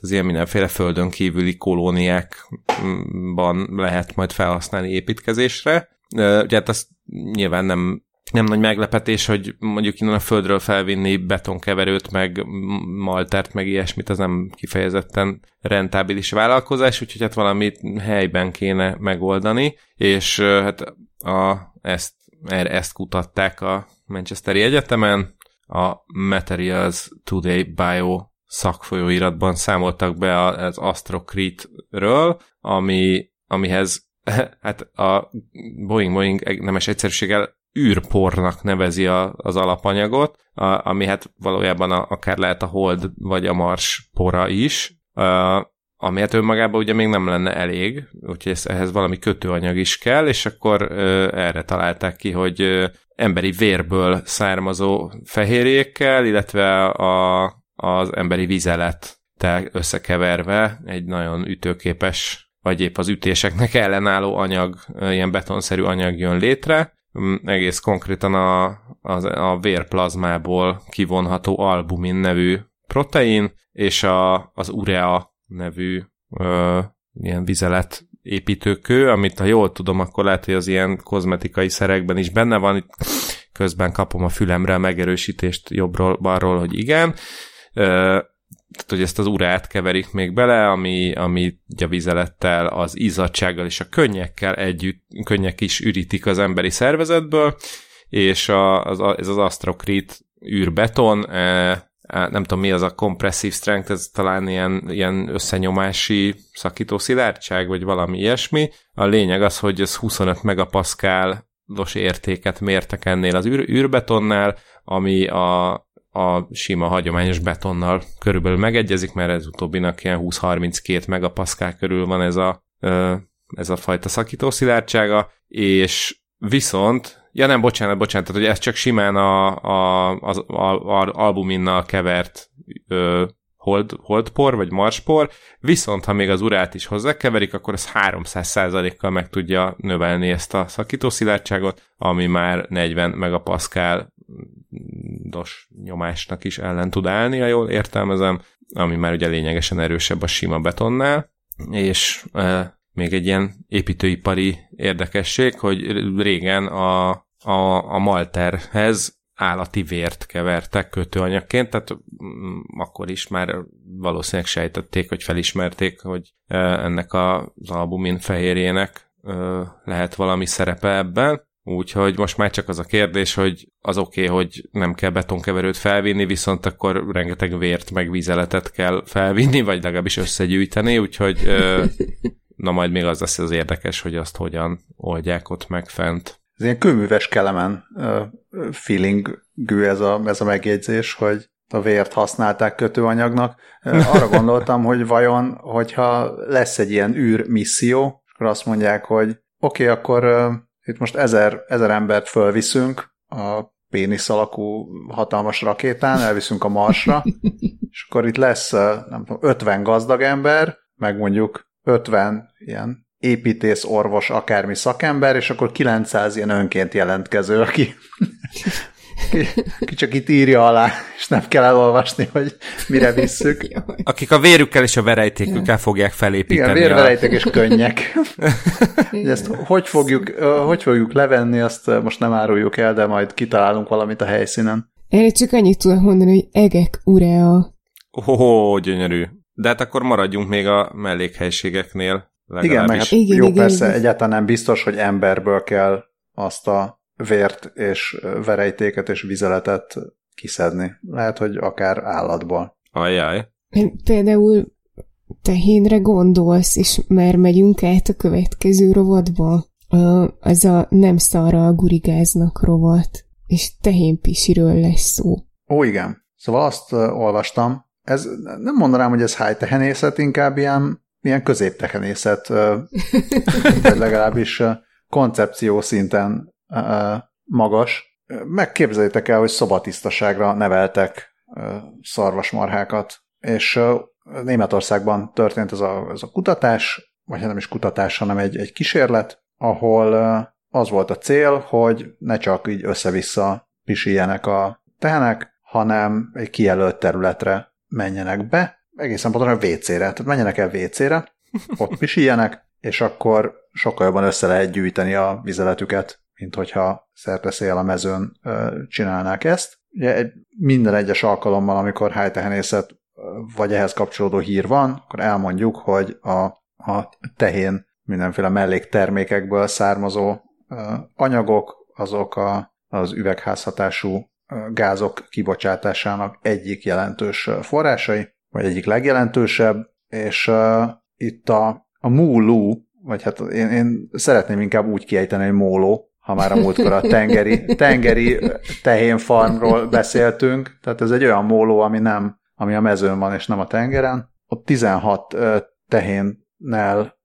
az ilyen mindenféle földön kívüli kolóniákban lehet majd felhasználni építkezésre. Ugye hát az nyilván nem nem nagy meglepetés, hogy mondjuk innen a földről felvinni betonkeverőt, meg maltert, meg ilyesmit, az nem kifejezetten rentábilis vállalkozás, úgyhogy hát valamit helyben kéne megoldani, és hát a, ezt, erre ezt kutatták a Manchesteri Egyetemen, a Materials Today Bio szakfolyóiratban számoltak be az Astrocrete-ről, ami, amihez (laughs) hát a Boeing Boeing nemes egyszerűséggel űrpornak nevezi a, az alapanyagot, a, ami hát valójában a, akár lehet a hold vagy a mars pora is, a, ami hát önmagában ugye még nem lenne elég, úgyhogy ez, ehhez valami kötőanyag is kell, és akkor ö, erre találták ki, hogy ö, emberi vérből származó fehérjékkel, illetve a, az emberi vizelettel összekeverve egy nagyon ütőképes, vagy épp az ütéseknek ellenálló anyag, ilyen betonszerű anyag jön létre, Mm, egész konkrétan a, a, a vérplazmából kivonható albumin nevű protein, és a, az urea nevű ö, ilyen vizelet építőkő, amit ha jól tudom, akkor lehet, hogy az ilyen kozmetikai szerekben is benne van, itt közben kapom a fülemre a megerősítést jobbról-balról, hogy igen. Ö, tehát, hogy ezt az urát keverik még bele, ami, ami a vizelettel, az izzadsággal és a könnyekkel együtt, könnyek is ürítik az emberi szervezetből, és a, az, ez az astrokrit űrbeton, e, nem tudom mi az a compressive strength, ez talán ilyen, ilyen összenyomási szakító szilárdság, vagy valami ilyesmi. A lényeg az, hogy ez 25 megapaszkálos értéket mértek ennél az űr, űrbetonnál, ami a a sima hagyományos betonnal körülbelül megegyezik, mert ez utóbbinak ilyen 20-32 megapaszkál körül van ez a, ez a fajta szakító szilárdsága, és viszont Ja nem, bocsánat, bocsánat, tehát hogy ez csak simán a, a, az a, a albuminnal kevert ö, hold, holdpor, vagy marspor, viszont ha még az urát is hozzákeverik, akkor ez 300%-kal meg tudja növelni ezt a szakítószilárdságot, ami már 40 megapaszkál dos nyomásnak is ellen tud állni, ha jól értelmezem, ami már ugye lényegesen erősebb a sima betonnál, és még egy ilyen építőipari érdekesség, hogy régen a, a, a malterhez állati vért kevertek kötőanyagként, tehát mm, akkor is már valószínűleg sejtették, hogy felismerték, hogy ennek az albumin fehérjének lehet valami szerepe ebben. Úgyhogy most már csak az a kérdés, hogy az oké, okay, hogy nem kell betonkeverőt felvinni, viszont akkor rengeteg vért meg vízeletet kell felvinni, vagy legalábbis összegyűjteni, úgyhogy (laughs) na majd még az lesz az érdekes, hogy azt hogyan oldják ott meg fent. Ez ilyen kőműves kelemen feelingű ez a, ez a megjegyzés, hogy a vért használták kötőanyagnak. Arra (laughs) gondoltam, hogy vajon, hogyha lesz egy ilyen űrmisszió, akkor azt mondják, hogy oké, okay, akkor itt most ezer, ezer embert fölviszünk a pénisz alakú hatalmas rakétán, elviszünk a Marsra, (laughs) és akkor itt lesz, nem tudom, 50 gazdag ember, meg mondjuk 50 ilyen építész, orvos, akármi szakember, és akkor 900 ilyen önként jelentkező, aki, aki csak itt írja alá, és nem kell elolvasni, hogy mire visszük. (laughs) Akik a vérükkel és a verejtékükkel fogják felépíteni. Igen, vérverejték a... és könnyek. (laughs) ezt hogy fogjuk, hogy fogjuk levenni, azt most nem áruljuk el, de majd kitalálunk valamit a helyszínen. Erre csak annyit tudok mondani, hogy egek urea. Ó, oh, gyönyörű. De hát akkor maradjunk még a mellékhelységeknél. Igen, meg hát igen, jó, igen, persze igen. egyáltalán nem biztos, hogy emberből kell azt a vért és verejtéket és vizeletet kiszedni. Lehet, hogy akár állatból. Ajjaj. Például tehénre gondolsz, és már megyünk át a következő rovatba. Az a nem szarra gurigáznak rovat, és tehénpisiről lesz szó. Ó, igen. Szóval azt olvastam, ez nem mondanám, hogy ez high tehenészet, inkább ilyen, ilyen középtehenészet, (laughs) vagy legalábbis koncepció szinten magas. Megképzeljétek el, hogy szobatisztaságra neveltek szarvasmarhákat, és Németországban történt ez a, ez a kutatás, vagy hát nem is kutatás, hanem egy, egy kísérlet, ahol az volt a cél, hogy ne csak így össze-vissza pisiljenek a tehenek, hanem egy kijelölt területre menjenek be, egészen pontosan a WC-re, tehát menjenek el WC-re, ott pisiljenek, és akkor sokkal jobban össze lehet gyűjteni a vizeletüket, mint hogyha szerteszél a mezőn csinálnák ezt. Ugye minden egyes alkalommal, amikor hájtehenészet vagy ehhez kapcsolódó hír van, akkor elmondjuk, hogy a, a tehén mindenféle melléktermékekből származó anyagok, azok a, az üvegházhatású gázok kibocsátásának egyik jelentős forrásai, vagy egyik legjelentősebb, és uh, itt a, a múlú, vagy hát én, én szeretném inkább úgy kiejteni, hogy móló, ha már a múltkor a (laughs) tengeri, tengeri tehénfarmról beszéltünk, tehát ez egy olyan móló, ami nem, ami a mezőn van, és nem a tengeren. Ott 16 tehénnel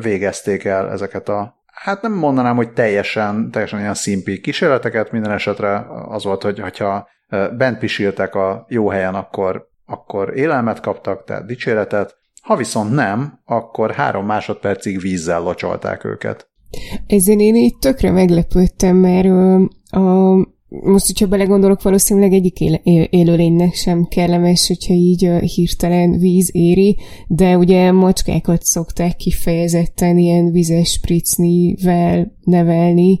végezték el ezeket a hát nem mondanám, hogy teljesen, teljesen ilyen szimpi kísérleteket, minden esetre az volt, hogy ha bent pisiltek a jó helyen, akkor, akkor élelmet kaptak, tehát dicséretet, ha viszont nem, akkor három másodpercig vízzel locsolták őket. Ezen én így tökre meglepődtem, mert a, most, hogyha belegondolok, valószínűleg egyik élőlénynek sem kellemes, hogyha így hirtelen víz éri, de ugye macskákat szokták kifejezetten ilyen vizes spricnivel nevelni,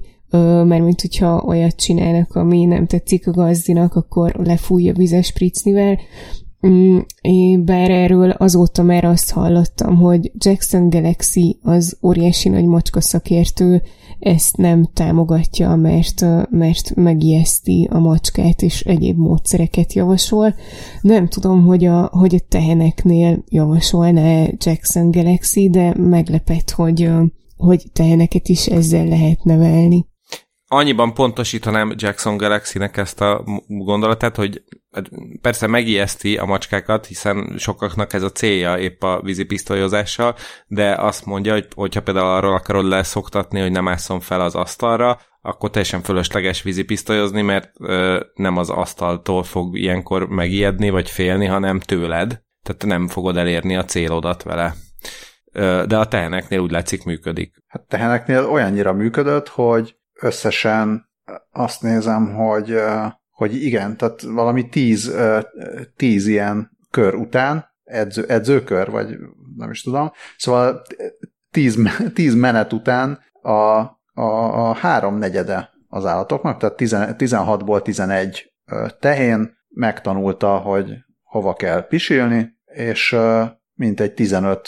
mert mint hogyha olyat csinálnak, ami nem tetszik a gazdinak, akkor lefújja vizes spricnivel, Mm, bár erről azóta már azt hallottam, hogy Jackson Galaxy az óriási nagy macska szakértő ezt nem támogatja, mert, mert megijeszti a macskát, és egyéb módszereket javasol. Nem tudom, hogy a, hogy a teheneknél javasolná Jackson Galaxy, de meglepett, hogy, hogy teheneket is ezzel lehet nevelni annyiban pontosítanám Jackson Galaxy-nek ezt a gondolatát, hogy hát persze megijeszti a macskákat, hiszen sokaknak ez a célja épp a vízipisztolyozással, de azt mondja, hogy hogyha például arról akarod leszoktatni, hogy nem ásszon fel az asztalra, akkor teljesen fölösleges vízipisztolyozni, mert ö, nem az asztaltól fog ilyenkor megijedni, vagy félni, hanem tőled. Tehát nem fogod elérni a célodat vele de a teheneknél úgy látszik működik. Hát teheneknél olyannyira működött, hogy összesen azt nézem, hogy, hogy igen, tehát valami tíz, tíz ilyen kör után, edző, edzőkör, vagy nem is tudom, szóval tíz, tíz menet után a, a, a három negyede az állatoknak, tehát 16-ból 11 tehén megtanulta, hogy hova kell pisilni, és mintegy 15-20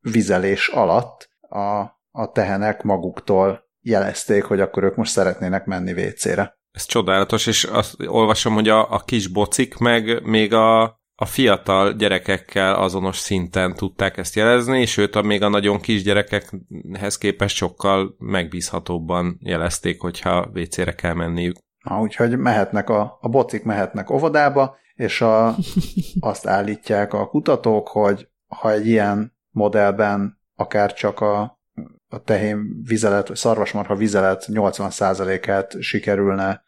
vizelés alatt a, a tehenek maguktól jelezték, hogy akkor ők most szeretnének menni WC-re. Ez csodálatos, és azt olvasom, hogy a, a kis bocik meg még a, a fiatal gyerekekkel azonos szinten tudták ezt jelezni, és őt a még a nagyon kis gyerekekhez képest sokkal megbízhatóbban jelezték, hogyha WC-re kell menniük. Na, úgyhogy mehetnek a, a bocik mehetnek óvodába, és a, (laughs) azt állítják a kutatók, hogy ha egy ilyen modellben akár csak a a tehén vizelet, vagy szarvasmarha vizelet 80%-át sikerülne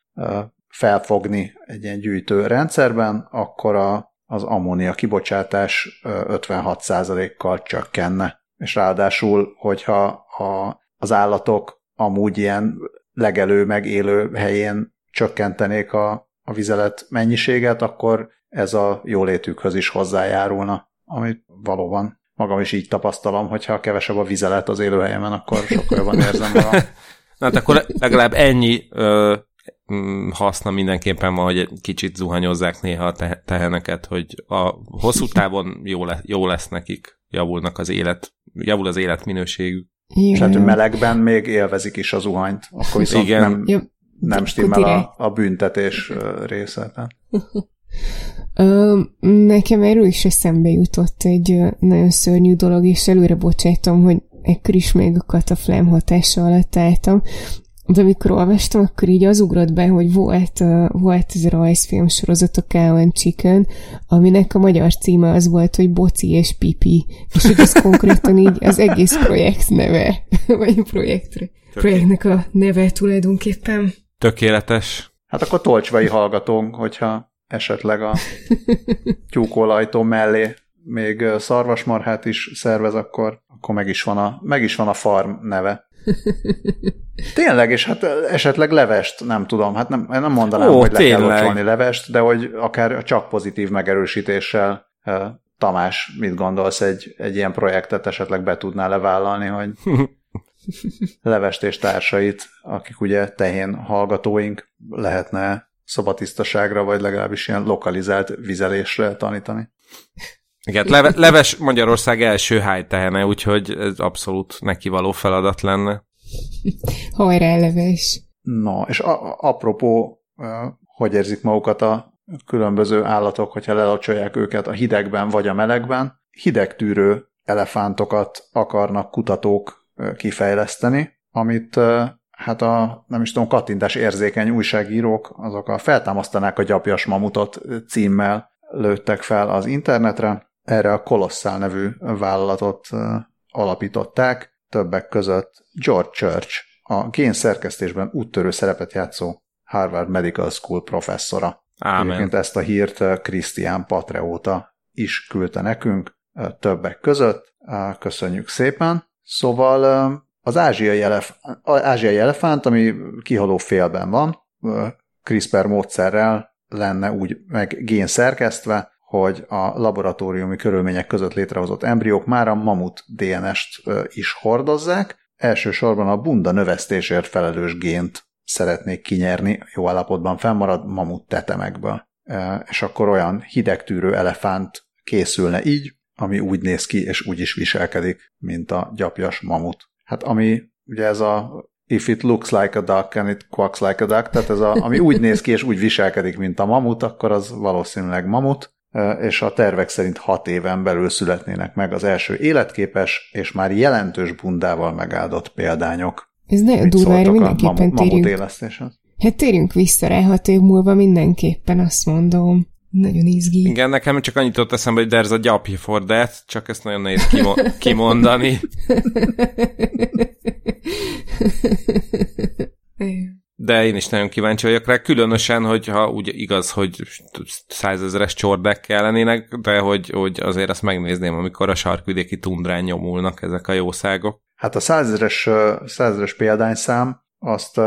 felfogni egy ilyen gyűjtő rendszerben, akkor a, az ammónia kibocsátás 56%-kal csökkenne. És ráadásul, hogyha a, az állatok amúgy ilyen legelő, meg élő helyén csökkentenék a, a vizelet mennyiséget, akkor ez a jólétükhöz is hozzájárulna, amit valóban magam is így tapasztalom, hogyha kevesebb a vizelet az élőhelyemen, akkor sokkal jobban érzem magam. (laughs) Na, hát akkor legalább ennyi ö, mm, haszna mindenképpen van, hogy egy kicsit zuhanyozzák néha a teheneket, hogy a hosszú távon jó, le, jó lesz nekik, javulnak az élet, javul az életminőségük. És hát melegben még élvezik is a zuhanyt, akkor viszont Igen. nem, nem stimmel a, a büntetés része. (laughs) Ö, nekem erről is eszembe jutott egy nagyon szörnyű dolog, és előre bocsájtom, hogy ekkor is még a kataflám hatása alatt álltam, de amikor olvastam, akkor így az ugrott be, hogy volt, volt ez a rajzfilm sorozat, a Cow Chicken, aminek a magyar címe az volt, hogy Boci és Pipi, és hogy ez konkrétan így az egész projekt neve, (laughs) vagy a projektre. Projektnek a neve tulajdonképpen. Tökéletes. Hát akkor tolcsvai hallgatónk, hogyha esetleg a tyúkolajtó mellé még szarvasmarhát is szervez, akkor, akkor meg, is van a, meg is van a farm neve. Tényleg, és hát esetleg levest, nem tudom, hát nem, nem mondanám, Ó, hogy le tényleg. kell locsolni levest, de hogy akár csak pozitív megerősítéssel Tamás, mit gondolsz, egy, egy ilyen projektet esetleg be tudnál levállalni, hogy (laughs) levest és társait, akik ugye tehén hallgatóink, lehetne szobatisztaságra, vagy legalábbis ilyen lokalizált vizelésre tanítani. Igen, leve, leves Magyarország első hájtehene, úgyhogy ez abszolút neki való feladat lenne. Hajrá, leves! Na, és a, apropó, hogy érzik magukat a különböző állatok, hogyha lelocsolják őket a hidegben vagy a melegben, hidegtűrő elefántokat akarnak kutatók kifejleszteni, amit hát a, nem is tudom, kattintás érzékeny újságírók, azok a feltámasztanák a gyapjas mamutot címmel lőttek fel az internetre. Erre a Colossal nevű vállalatot alapították, többek között George Church, a génszerkesztésben úttörő szerepet játszó Harvard Medical School professzora. Ámen. Egyébként ezt a hírt Christian Patreóta is küldte nekünk többek között. Köszönjük szépen. Szóval az ázsiai, elef- ázsiai elefánt, ami kihaló félben van, CRISPR módszerrel lenne úgy meg gén szerkesztve, hogy a laboratóriumi körülmények között létrehozott embriók már a mamut DNS-t is hordozzák, elsősorban a bunda növesztésért felelős gént szeretnék kinyerni, jó állapotban fennmarad mamut tetemekből. És akkor olyan hidegtűrő elefánt készülne így, ami úgy néz ki és úgy is viselkedik, mint a gyapjas mamut. Hát ami ugye ez a if it looks like a duck and it quacks like a duck, tehát ez a, ami úgy néz ki és úgy viselkedik, mint a mamut, akkor az valószínűleg mamut, és a tervek szerint hat éven belül születnének meg az első életképes és már jelentős bundával megáldott példányok. Ez nagyon durva, erre mindenképpen mam- térjünk. Hát térjünk vissza rá hat év múlva mindenképpen, azt mondom. Nagyon izgi. Igen, nekem csak annyit ott eszembe, hogy there's a gyapj for that, csak ezt nagyon nehéz kimo- (laughs) kimondani. De én is nagyon kíváncsi vagyok rá, különösen, hogyha úgy igaz, hogy százezeres csordák lennének, de hogy, hogy azért azt megnézném, amikor a sarkvidéki tundrán nyomulnak ezek a jószágok. Hát a százezeres, százezeres példányszám azt,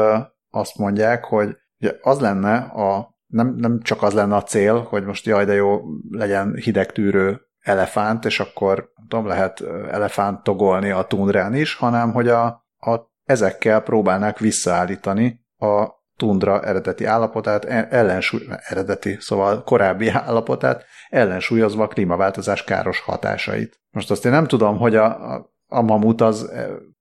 azt mondják, hogy ugye az lenne a nem, nem csak az lenne a cél, hogy most jaj, de jó, legyen hidegtűrő elefánt, és akkor tudom, lehet elefánt togolni a tundrán is, hanem hogy a, a, ezekkel próbálnák visszaállítani a tundra eredeti állapotát, e, ellensúly, eredeti, szóval korábbi állapotát, ellensúlyozva a klímaváltozás káros hatásait. Most azt én nem tudom, hogy a, a, mamut az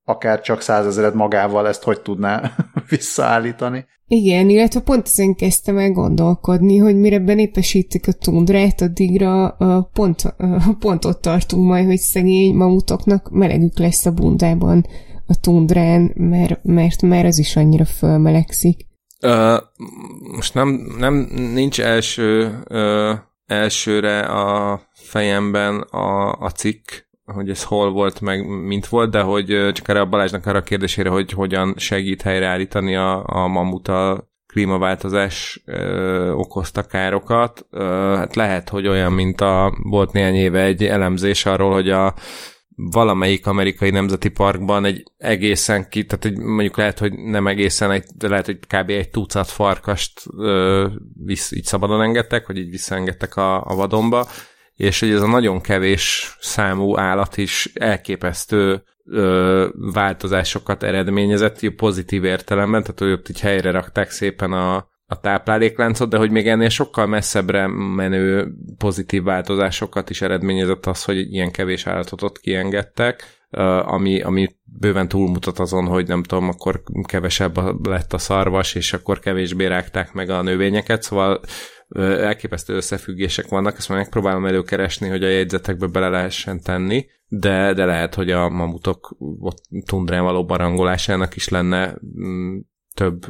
akár csak százezeret magával ezt hogy tudná (laughs) visszaállítani. Igen, illetve pont ezen kezdtem el gondolkodni, hogy mire benépesítik a tundrát, addigra pont, pont ott tartunk majd, hogy szegény mamutoknak melegük lesz a bundában a tundrán, mert, mert már az is annyira fölmelegszik. Uh, most nem, nem nincs első, uh, elsőre a fejemben a, a cikk, hogy ez hol volt, meg mint volt, de hogy csak erre a Balázsnak arra a kérdésére, hogy hogyan segít helyreállítani a, a mamut a klímaváltozás ö, okozta károkat. Ö, hát lehet, hogy olyan, mint a volt néhány éve egy elemzés arról, hogy a valamelyik amerikai nemzeti parkban egy egészen ki, tehát egy, mondjuk lehet, hogy nem egészen, egy, de lehet, hogy kb. egy tucat farkast ö, visz, így szabadon engedtek, vagy így visszaengedtek a, a vadonba, és hogy ez a nagyon kevés számú állat is elképesztő ö, változásokat eredményezett, pozitív értelemben, tehát hogy ott így helyre rakták szépen a, a táplálékláncot, de hogy még ennél sokkal messzebbre menő pozitív változásokat is eredményezett az, hogy ilyen kevés állatot ott kiengedtek, ami, ami bőven túlmutat azon, hogy nem tudom, akkor kevesebb lett a szarvas, és akkor kevésbé rágták meg a növényeket, szóval elképesztő összefüggések vannak, ezt már megpróbálom előkeresni, hogy a jegyzetekbe bele lehessen tenni, de, de lehet, hogy a mamutok tundrán való barangolásának is lenne mm, több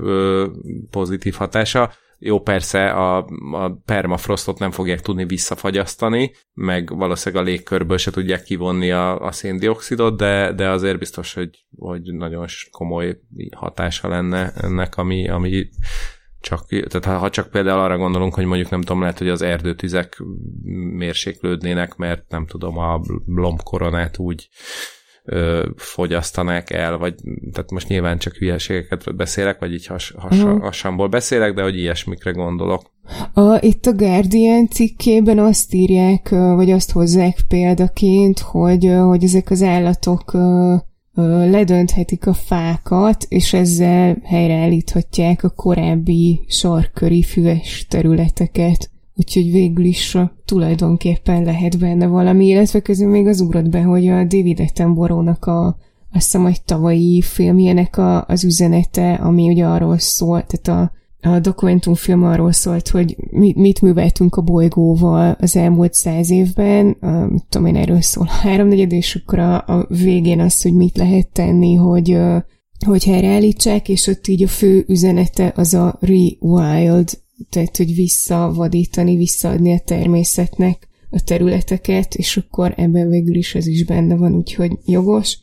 pozitív hatása. Jó, persze a, a permafrostot nem fogják tudni visszafagyasztani, meg valószínűleg a légkörből se tudják kivonni a, a széndiokszidot, de, de azért biztos, hogy, hogy nagyon komoly hatása lenne ennek, ami, ami csak, tehát ha csak például arra gondolunk, hogy mondjuk nem tudom, lehet, hogy az erdőtüzek mérséklődnének, mert nem tudom, a lombkoronát úgy ö, fogyasztanák el, vagy tehát most nyilván csak hülyeségeket beszélek, vagy így has, has, uh-huh. hasonból beszélek, de hogy ilyesmikre gondolok. A, itt a Guardian cikkében azt írják, vagy azt hozzák példaként, hogy, hogy ezek az állatok ledönthetik a fákat, és ezzel helyreállíthatják a korábbi sarköri füves területeket. Úgyhogy végül is tulajdonképpen lehet benne valami, illetve közül még az ugrott be, hogy a David Attenborough-nak a azt hiszem, hogy tavalyi filmjének a, az üzenete, ami ugye arról szól, tehát a a dokumentumfilm arról szólt, hogy mit, mit műveltünk a bolygóval az elmúlt száz évben, a, mit tudom én, erről szól a háromnegyed, és akkor a, a végén az, hogy mit lehet tenni, hogy, hogy helyreállítsák, és ott így a fő üzenete az a rewild, tehát hogy visszavadítani, visszaadni a természetnek a területeket, és akkor ebben végül is ez is benne van, úgyhogy jogos.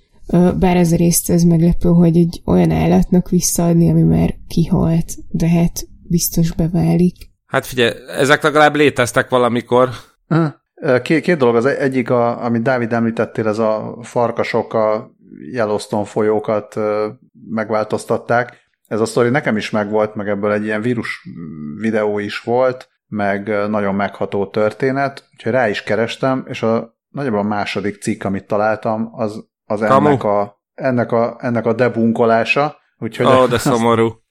Bár ez a részt ez meglepő, hogy egy olyan állatnak visszaadni, ami már kihalt, de hát biztos beválik. Hát figyelj, ezek legalább léteztek valamikor. Két, két dolog, az egyik, a, amit Dávid említettél, ez a farkasok a Yellowstone folyókat megváltoztatták. Ez a sztori nekem is megvolt, meg ebből egy ilyen vírus videó is volt, meg nagyon megható történet, úgyhogy rá is kerestem, és a nagyjából a második cikk, amit találtam, az az ennek a, ennek a, ennek a debunkolása. Úgyhogy oh, (laughs) de szomorú.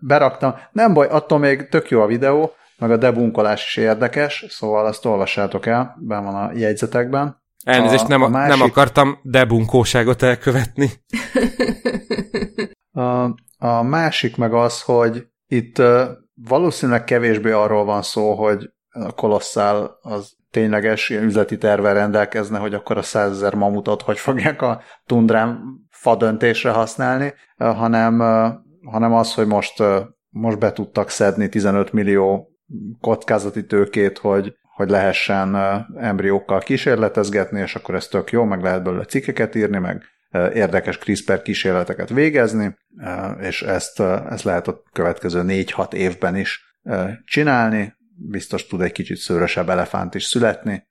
Beraktam. Nem baj, attól még tök jó a videó, meg a debunkolás is érdekes, szóval azt olvassátok el, ben van a jegyzetekben. Elnézést, nem, a másik... nem akartam debunkóságot elkövetni. (laughs) a, a másik meg az, hogy itt valószínűleg kevésbé arról van szó, hogy a kolosszál az tényleges ilyen üzleti tervel rendelkezne, hogy akkor a százezer mamutot hogy fogják a tundrán fadöntésre használni, hanem, hanem az, hogy most, most be tudtak szedni 15 millió kockázati tőkét, hogy, hogy lehessen embriókkal kísérletezgetni, és akkor ez tök jó, meg lehet belőle cikkeket írni, meg érdekes CRISPR kísérleteket végezni, és ezt, ezt lehet a következő 4-6 évben is csinálni, biztos tud egy kicsit szőrösebb elefánt is születni.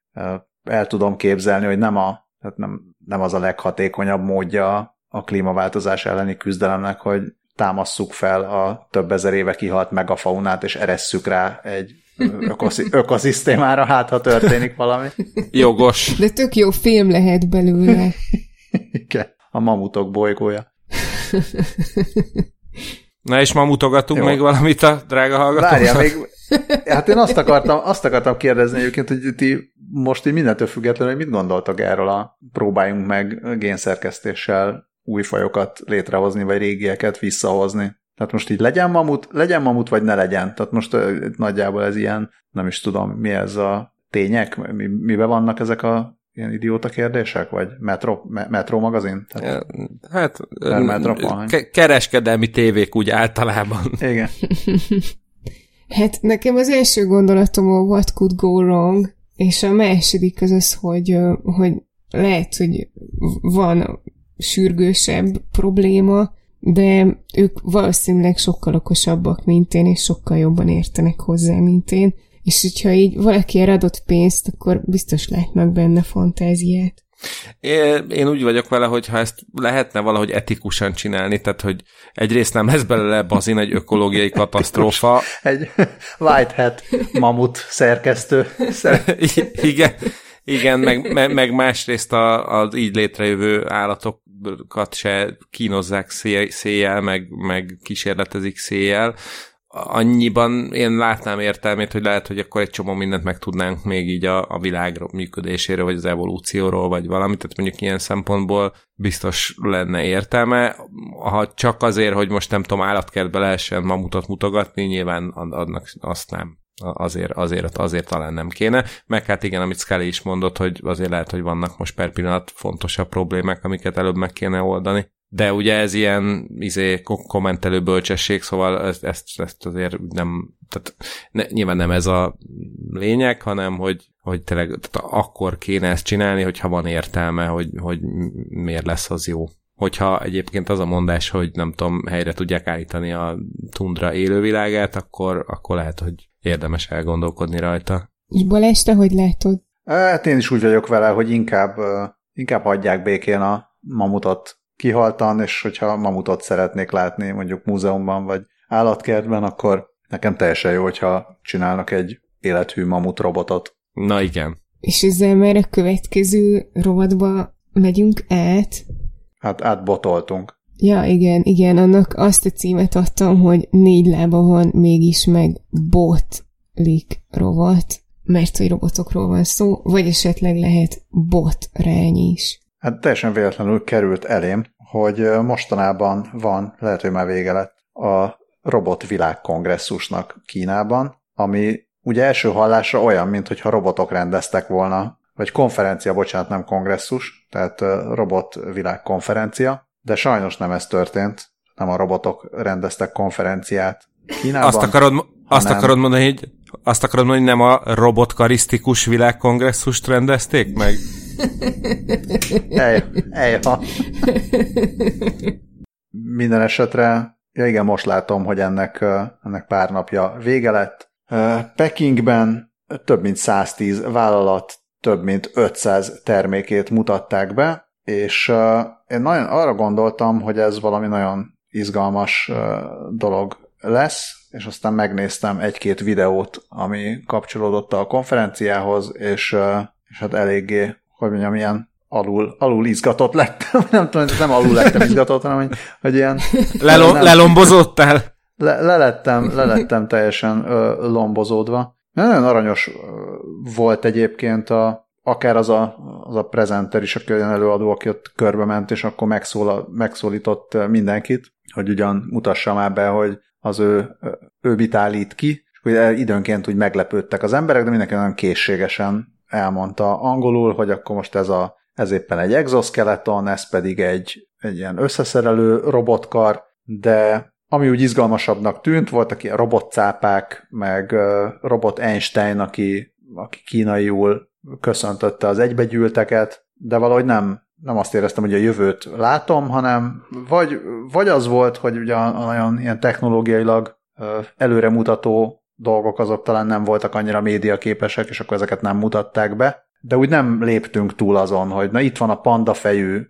El tudom képzelni, hogy nem, a, tehát nem, nem az a leghatékonyabb módja a klímaváltozás elleni küzdelemnek, hogy támasszuk fel a több ezer éve kihalt megafaunát, és eresszük rá egy ökoszi- ökoszisztémára, hát ha történik valami. Jogos. De tök jó film lehet belőle. Igen, a mamutok bolygója. (laughs) Na és ma mutogatunk Jó. még valamit a drága hallgatóknak? Várjál, még, hát én azt akartam, azt akartam kérdezni egyébként, hogy ti most így mindentől függetlenül, hogy mit gondoltak erről a próbáljunk meg génszerkesztéssel új fajokat létrehozni, vagy régieket visszahozni. Tehát most így legyen mamut, legyen mamut, vagy ne legyen. Tehát most nagyjából ez ilyen, nem is tudom, mi ez a tények, mi, mibe vannak ezek a ilyen idióta kérdések, vagy Metro, me, Metro magazin? Tehát, hát, metro, kereskedelmi tévék úgy általában. Igen. (laughs) hát nekem az első gondolatom a What Could Go Wrong, és a második az az, hogy, hogy lehet, hogy van sürgősebb probléma, de ők valószínűleg sokkal okosabbak, mint én, és sokkal jobban értenek hozzá, mint én, és hogyha így valaki adott pénzt, akkor biztos látnak benne fantáziát. Én úgy vagyok vele, hogy ha ezt lehetne valahogy etikusan csinálni, tehát hogy egyrészt nem lesz belőle bazin egy ökológiai (laughs) katasztrófa. egy Whitehead mamut szerkesztő. (laughs) Igen, igen, meg, meg, meg másrészt az így létrejövő állatokat se kínozzák széjjel, meg, meg kísérletezik széjjel, annyiban én látnám értelmét, hogy lehet, hogy akkor egy csomó mindent meg tudnánk még így a, a világ működéséről, vagy az evolúcióról, vagy valamit, tehát mondjuk ilyen szempontból biztos lenne értelme. Ha csak azért, hogy most nem tudom, állatkertbe lehessen mamutat mutogatni, nyilván annak azt nem. Azért, azért, azért talán nem kéne. Meg hát igen, amit Scully is mondott, hogy azért lehet, hogy vannak most per pillanat fontosabb problémák, amiket előbb meg kéne oldani de ugye ez ilyen izé, kommentelő bölcsesség, szóval ezt, ezt, ezt azért nem, tehát ne, nyilván nem ez a lényeg, hanem hogy, hogy tényleg tehát akkor kéne ezt csinálni, hogyha van értelme, hogy, hogy miért lesz az jó. Hogyha egyébként az a mondás, hogy nem tudom, helyre tudják állítani a tundra élővilágát, akkor, akkor lehet, hogy érdemes elgondolkodni rajta. És Balázs, te hogy látod? Hát én is úgy vagyok vele, hogy inkább, inkább hagyják békén a mamutot kihaltan, és hogyha mamutot szeretnék látni mondjuk múzeumban vagy állatkertben, akkor nekem teljesen jó, hogyha csinálnak egy élethű mamut robotot. Na igen. És ezzel már a következő rovatba megyünk át? Hát átbotoltunk. Ja, igen, igen, annak azt a címet adtam, hogy négy lába van, mégis meg botlik rovat, mert hogy robotokról van szó, vagy esetleg lehet botrány is. Hát teljesen véletlenül került elém, hogy mostanában van, lehet, hogy már vége lett, a robot világkongresszusnak Kínában, ami ugye első hallásra olyan, mintha robotok rendeztek volna, vagy konferencia, bocsánat, nem kongresszus, tehát robot világkonferencia, de sajnos nem ez történt, nem a robotok rendeztek konferenciát Kínában. Azt akarod, hanem... azt akarod mondani, hogy azt akarod mondani, hogy nem a robotkarisztikus világkongresszust rendezték meg? Ej, ejha. Minden esetre, ja igen, most látom, hogy ennek, ennek pár napja vége lett. Pekingben több mint 110 vállalat több mint 500 termékét mutatták be, és én nagyon arra gondoltam, hogy ez valami nagyon izgalmas dolog lesz, és aztán megnéztem egy-két videót, ami kapcsolódott a konferenciához, és, és hát eléggé hogy mondjam, ilyen alul, alul izgatott lettem, (laughs) nem tudom, nem alul lettem (laughs) izgatott, hanem hogy, hogy ilyen... Lelo- nem, lelombozottál? Le, lelettem, lelettem teljesen ö, lombozódva. Nagyon aranyos volt egyébként a, akár az a, az a prezenter is, aki olyan előadó, aki ott körbe ment, és akkor megszól, megszólított mindenkit, hogy ugyan mutassa már be, hogy az ő, ő mit állít ki, és hogy időnként úgy meglepődtek az emberek, de mindenki nagyon készségesen elmondta angolul, hogy akkor most ez, a, ez éppen egy exoskeleton, ez pedig egy, egy ilyen összeszerelő robotkar, de ami úgy izgalmasabbnak tűnt, voltak ilyen robotcápák, meg robot Einstein, aki, aki kínaiul köszöntötte az egybegyűlteket, de valahogy nem, nem azt éreztem, hogy a jövőt látom, hanem vagy, vagy az volt, hogy ugye nagyon ilyen technológiailag előremutató dolgok azok talán nem voltak annyira médiaképesek, és akkor ezeket nem mutatták be, de úgy nem léptünk túl azon, hogy na itt van a panda fejű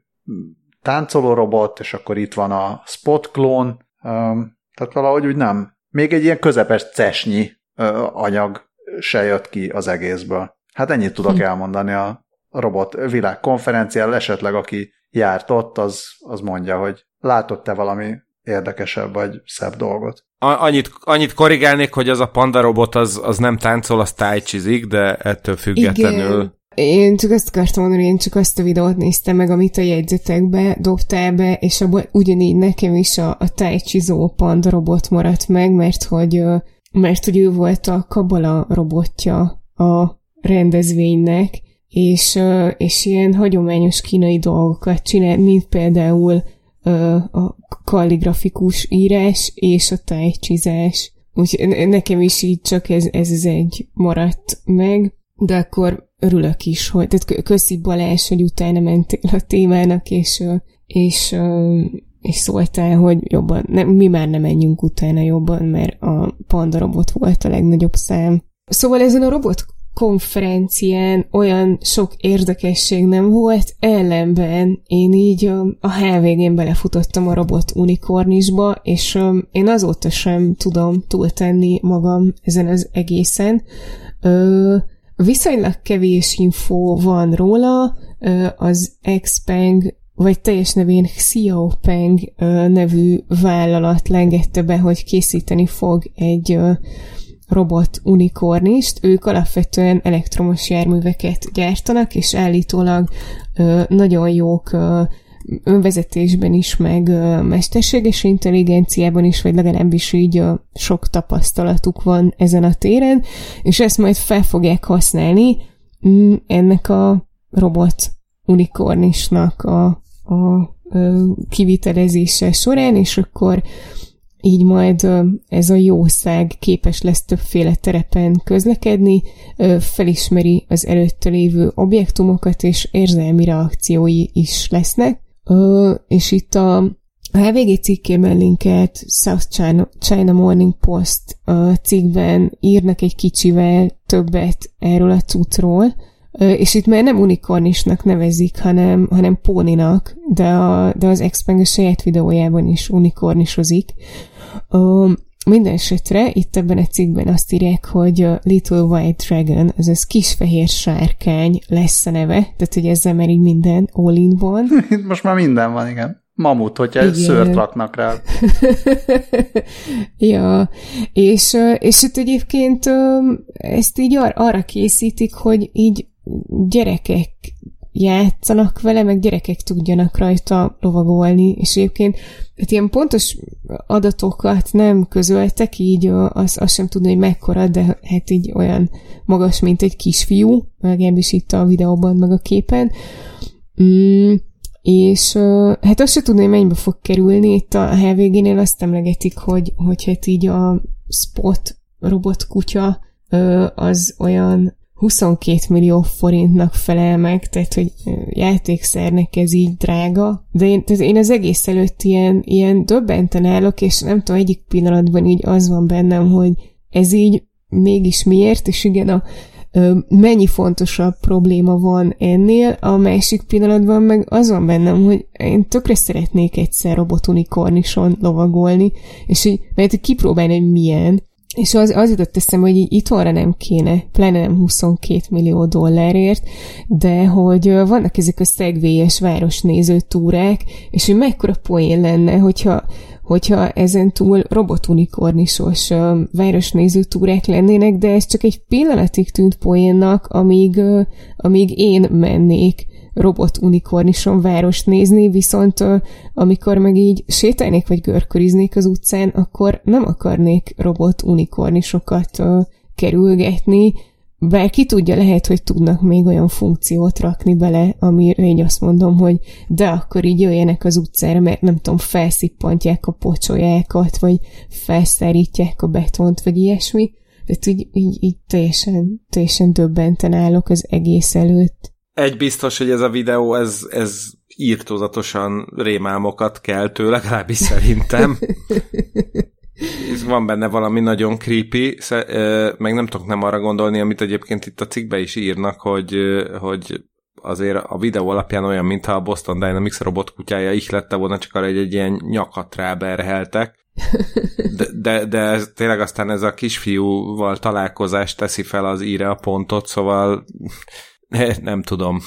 táncoló robot, és akkor itt van a spot klón, tehát valahogy úgy nem. Még egy ilyen közepes cesnyi anyag se jött ki az egészből. Hát ennyit tudok hm. elmondani a robot világkonferenciáról, esetleg aki járt ott, az, az mondja, hogy látott-e valami érdekesebb vagy szebb dolgot. Annyit, annyit korrigálnék, hogy az a panda robot az, az nem táncol, az tájcsizik, de ettől függetlenül... Igen. Én csak azt akartam mondani, én csak azt a videót néztem meg, amit a jegyzetekbe dobtál be, és abban ugyanígy nekem is a, a tájcsizó panda robot maradt meg, mert hogy, mert hogy ő volt a kabala robotja a rendezvénynek, és, és ilyen hagyományos kínai dolgokat csinál, mint például a kalligrafikus írás és a tájcsizás. Úgyhogy nekem is így csak ez, ez az egy maradt meg, de akkor örülök is, hogy, tehát köszi Balázs, hogy utána mentél a témának, és, és, és szóltál, hogy jobban, nem, mi már nem menjünk utána jobban, mert a Panda robot volt a legnagyobb szám. Szóval ezen a robot konferencián olyan sok érdekesség nem volt, ellenben én így a HVG-n belefutottam a robot unikornisba, és én azóta sem tudom túltenni magam ezen az egészen. Viszonylag kevés info van róla, az Xpeng vagy teljes nevén Xiaopeng nevű vállalat lengette be, hogy készíteni fog egy robot unikornist, ők alapvetően elektromos járműveket gyártanak, és állítólag nagyon jók önvezetésben is, meg mesterséges intelligenciában is, vagy legalábbis így sok tapasztalatuk van ezen a téren, és ezt majd fel fogják használni mm, ennek a robot unikornisnak a, a, a kivitelezése során, és akkor így majd ez a jószág képes lesz többféle terepen közlekedni, felismeri az előtte lévő objektumokat, és érzelmi reakciói is lesznek. És itt a HVG cikkében linkelt South China, Morning Post cikkben írnak egy kicsivel többet erről a cuccról, és itt már nem unikornisnak nevezik, hanem, hanem póninak, de, a, de az Xpeng a saját videójában is unikornisozik. Minden esetre itt ebben a cikkben azt írják, hogy Little White Dragon, azaz kisfehér sárkány lesz a neve, tehát hogy ezzel már így minden all in van. (laughs) Most már minden van, igen. Mamut, hogyha igen. szőrt raknak rá. (laughs) ja, és, és itt egyébként ezt így ar- arra készítik, hogy így gyerekek játszanak vele, meg gyerekek tudjanak rajta lovagolni, és egyébként hát ilyen pontos adatokat nem közöltek, így azt az sem tudni, hogy mekkora, de hát így olyan magas, mint egy kisfiú, legalábbis itt a videóban, meg a képen. Mm, és hát azt se tudni, hogy mennyibe fog kerülni. Itt a HVG-nél azt emlegetik, hogy, hogy hát így a Spot robotkutya az olyan 22 millió forintnak felel meg, tehát hogy játékszernek ez így drága, de én, tehát én az egész előtt ilyen, ilyen döbbenten állok, és nem tudom, egyik pillanatban így az van bennem, hogy ez így mégis miért, és igen, a, mennyi fontosabb probléma van ennél, a másik pillanatban meg az van bennem, hogy én tökre szeretnék egyszer robotunikornison lovagolni, és hogy mert kipróbálni, hogy milyen, és az, az jutott eszembe, hogy így itthonra nem kéne, pláne nem 22 millió dollárért, de hogy vannak ezek a szegvélyes városnéző túrák, és hogy mekkora poén lenne, hogyha, hogyha ezen túl robotunikornisos városnéző túrák lennének, de ez csak egy pillanatig tűnt poénnak, amíg, amíg én mennék robot unikornison várost nézni, viszont amikor meg így sétálnék vagy görköriznék az utcán, akkor nem akarnék robot unikornisokat kerülgetni, bár ki tudja, lehet, hogy tudnak még olyan funkciót rakni bele, amire én azt mondom, hogy de akkor így jöjjenek az utcára, mert nem tudom, felszippantják a pocsolyákat, vagy felszárítják a betont, vagy ilyesmi. Tehát így, így, így teljesen, teljesen döbbenten állok az egész előtt. Egy biztos, hogy ez a videó, ez, ez írtózatosan rémálmokat keltő, legalábbis szerintem. (laughs) És van benne valami nagyon creepy, meg nem tudok nem arra gondolni, amit egyébként itt a cikkbe is írnak, hogy, hogy azért a videó alapján olyan, mintha a Boston Dynamics robot kutyája ihlette volna, csak arra egy, egy ilyen nyakat ráberheltek. De, de, de ez, tényleg aztán ez a kisfiúval találkozás teszi fel az íre a pontot, szóval (laughs) Nem tudom.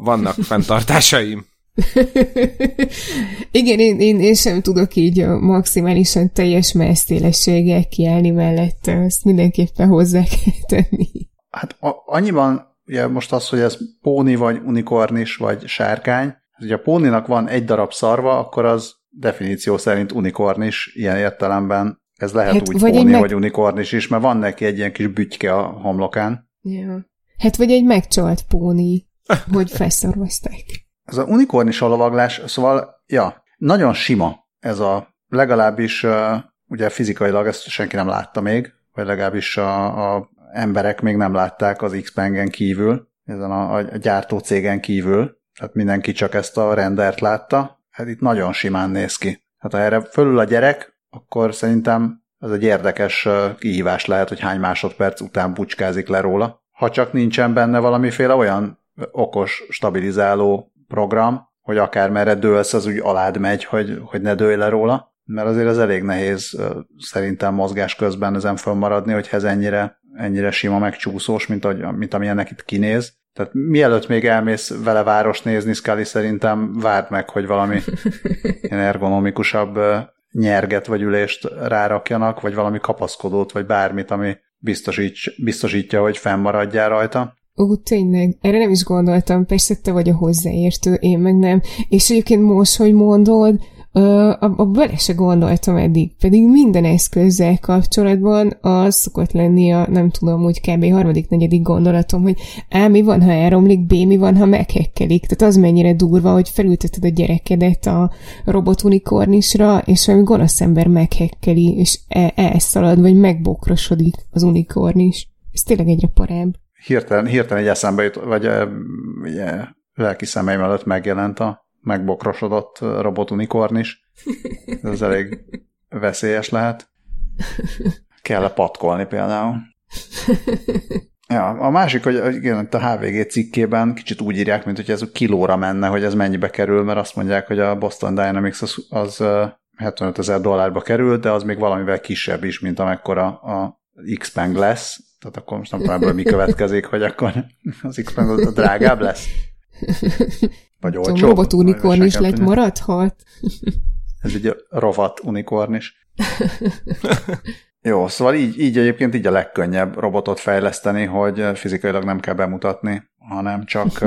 Vannak fenntartásaim. (laughs) Igen, én, én, én sem tudok így a maximálisan teljes messzélességgel kiállni mellette, ezt mindenképpen hozzá (laughs) kell tenni. Hát a, annyiban, ugye most az, hogy ez póni, vagy unikornis, vagy sárkány, hogy a póninak van egy darab szarva, akkor az definíció szerint unikornis ilyen értelemben. Ez lehet hát, úgy vagy póni, meg... vagy unikornis is, mert van neki egy ilyen kis bütyke a homlokán. Ja. Hát vagy egy megcsalt póni, hogy felszorvazták. Ez a unikornis alavaglás, szóval, ja, nagyon sima ez a, legalábbis ugye fizikailag ezt senki nem látta még, vagy legalábbis a, a emberek még nem látták az Xpengen kívül, ezen a, a gyártó cégen kívül, tehát mindenki csak ezt a rendert látta. hát itt nagyon simán néz ki. Hát ha erre fölül a gyerek, akkor szerintem ez egy érdekes kihívás lehet, hogy hány másodperc után bucskázik le róla. Ha csak nincsen benne valamiféle olyan okos, stabilizáló program, hogy akár merre dőlsz, az úgy alád megy, hogy, hogy ne dőlj le róla. Mert azért az elég nehéz szerintem mozgás közben ezen fölmaradni, hogy ez ennyire, ennyire sima megcsúszós, mint, ahogy, mint amilyennek itt kinéz. Tehát mielőtt még elmész vele város nézni, Scully szerintem várd meg, hogy valami (laughs) ilyen ergonomikusabb nyerget vagy ülést rárakjanak, vagy valami kapaszkodót, vagy bármit, ami biztosítja, hogy fennmaradjál rajta. Ó, tényleg, erre nem is gondoltam, persze te vagy a hozzáértő, én meg nem. És egyébként most, hogy mondod, a, bele se gondoltam eddig, pedig minden eszközzel kapcsolatban az szokott lenni a, nem tudom, úgy kb. harmadik, negyedik gondolatom, hogy A, mi van, ha elromlik, B, mi van, ha meghekkelik. Tehát az mennyire durva, hogy felülteted a gyerekedet a robot unikornisra, és valami gonosz ember meghekkeli, és e, elszalad, vagy megbokrosodik az unikornis. Ez tényleg egyre parább. Hirtelen, hirtelen egy eszembe jut, vagy ugye, lelki szemeim előtt megjelent a megbokrosodott robotunikorn is. Ez elég veszélyes lehet. Kell-e patkolni például. Ja, a másik, hogy igen, a HVG cikkében kicsit úgy írják, mint hogy ez kilóra menne, hogy ez mennyibe kerül, mert azt mondják, hogy a Boston Dynamics az, az 75 ezer dollárba kerül, de az még valamivel kisebb is, mint amekkora a Xpeng lesz. Tehát akkor most nem tudom ebből mi következik, hogy akkor az Xpeng drágább lesz. Vagy olcsó. Robot unikorn is lett maradhat. Ez egy rovat unikorn is. (laughs) Jó, szóval így, így egyébként így a legkönnyebb robotot fejleszteni, hogy fizikailag nem kell bemutatni, hanem csak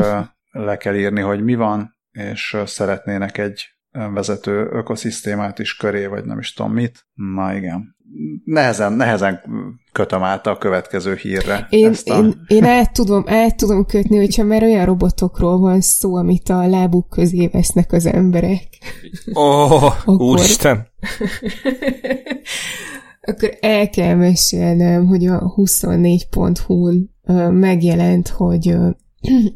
le kell írni, hogy mi van, és szeretnének egy vezető ökoszisztémát is köré, vagy nem is tudom mit. Na igen. Nehezen, nehezen kötöm át a következő hírre. Én, ezt a... én, én el, tudom, el tudom kötni, hogyha már olyan robotokról van szó, amit a lábuk közé vesznek az emberek. Ó, oh, akkor... úristen! (laughs) akkor el kell mesélnem, hogy a 24.hu-n megjelent, hogy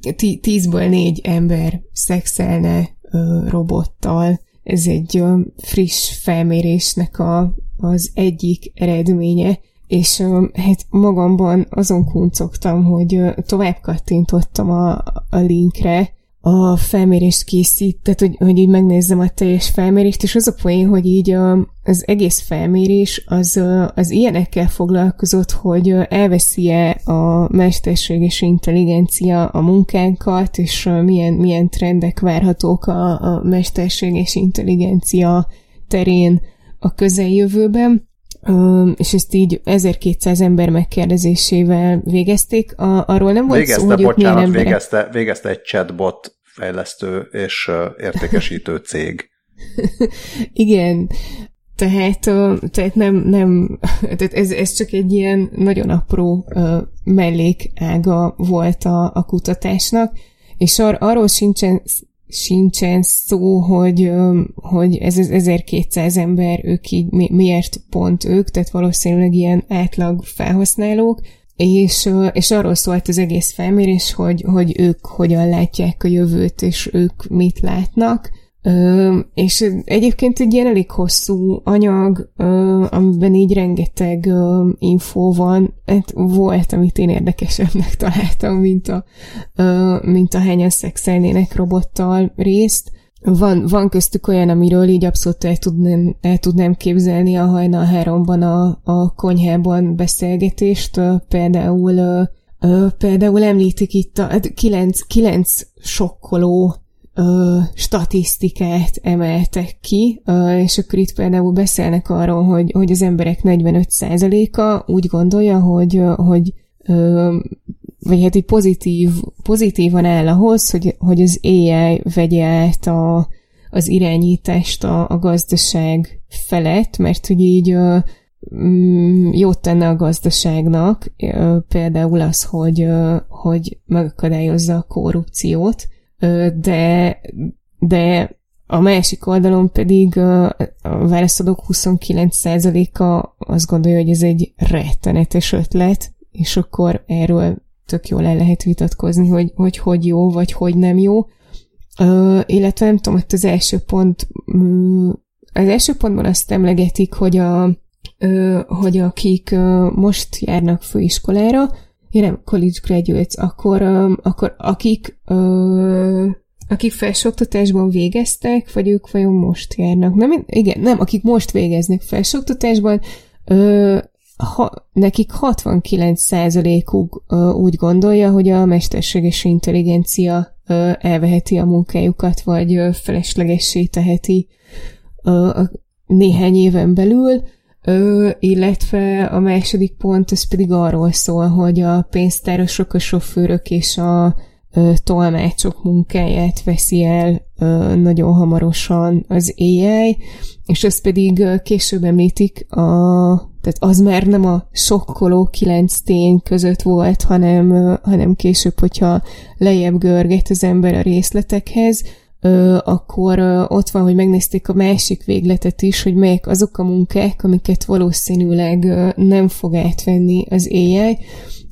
10-ből (clears throat) 4 ember szexelne robottal. Ez egy friss felmérésnek a, az egyik eredménye, és hát magamban azon kuncogtam, hogy tovább kattintottam a, a linkre, a felmérést készít, tehát hogy, hogy így megnézzem a teljes felmérést, és az a poén, hogy így az egész felmérés az, az ilyenekkel foglalkozott, hogy elveszi-e a mesterséges intelligencia a munkánkat, és milyen, milyen trendek várhatók a, a mesterséges intelligencia terén a közeljövőben és ezt így 1200 ember megkérdezésével végezték. A, arról nem volt végezte, szó, hogy bocsánat, emberek... végezte, végezte egy chatbot fejlesztő és értékesítő cég. (laughs) Igen, tehát, tehát nem, nem tehát ez, ez csak egy ilyen nagyon apró mellékága volt a, a kutatásnak, és ar, arról sincsen sincsen szó, hogy, hogy ez az 1200 ember, ők így miért pont ők, tehát valószínűleg ilyen átlag felhasználók, és, és arról szólt az egész felmérés, hogy, hogy ők hogyan látják a jövőt, és ők mit látnak, Ö, és egyébként egy ilyen elég hosszú anyag, ö, amiben így rengeteg ö, infó van, hát volt, amit én érdekesebbnek találtam, mint a, ö, mint a hányan szexelnének robottal részt. Van, van köztük olyan, amiről így abszolút el tudnám, el tudnám képzelni a hajnal háromban a, a konyhában beszélgetést, ö, például ö, ö, például említik itt a hát kilenc, kilenc sokkoló ö, statisztikát emeltek ki, ö, és akkor itt például beszélnek arról, hogy, hogy az emberek 45%-a úgy gondolja, hogy, hogy ö, vagy hát egy pozitív, pozitívan áll ahhoz, hogy, hogy az AI vegye át a, az irányítást a, a gazdaság felett, mert hogy így ö, mm, jót tenne a gazdaságnak, például az, hogy, hogy megakadályozza a korrupciót, de, de a másik oldalon pedig a, válaszadók 29%-a azt gondolja, hogy ez egy rettenetes ötlet, és akkor erről tök jól el lehet vitatkozni, hogy hogy, hogy jó, vagy hogy nem jó. Ö, illetve nem tudom, hogy az első pont, az első pontban azt emlegetik, hogy a, ö, hogy akik ö, most járnak főiskolára, ja nem, college graduates, akkor, akkor akik akik felsőoktatásban végeztek, vagy ők vajon most járnak? Nem, igen, nem, akik most végeznek felsőoktatásban, ha, nekik 69%-uk úgy gondolja, hogy a mesterséges intelligencia elveheti a munkájukat, vagy ö, feleslegessé teheti néhány éven belül, ö, illetve a második pont, ez pedig arról szól, hogy a pénztárosok, a sofőrök és a ö, tolmácsok munkáját veszi el ö, nagyon hamarosan az AI, és ezt pedig később említik, a, tehát az már nem a sokkoló kilenc tény között volt, hanem, hanem később, hogyha lejjebb görget az ember a részletekhez, ö, akkor ö, ott van, hogy megnézték a másik végletet is, hogy melyek azok a munkák, amiket valószínűleg ö, nem fog átvenni az AI,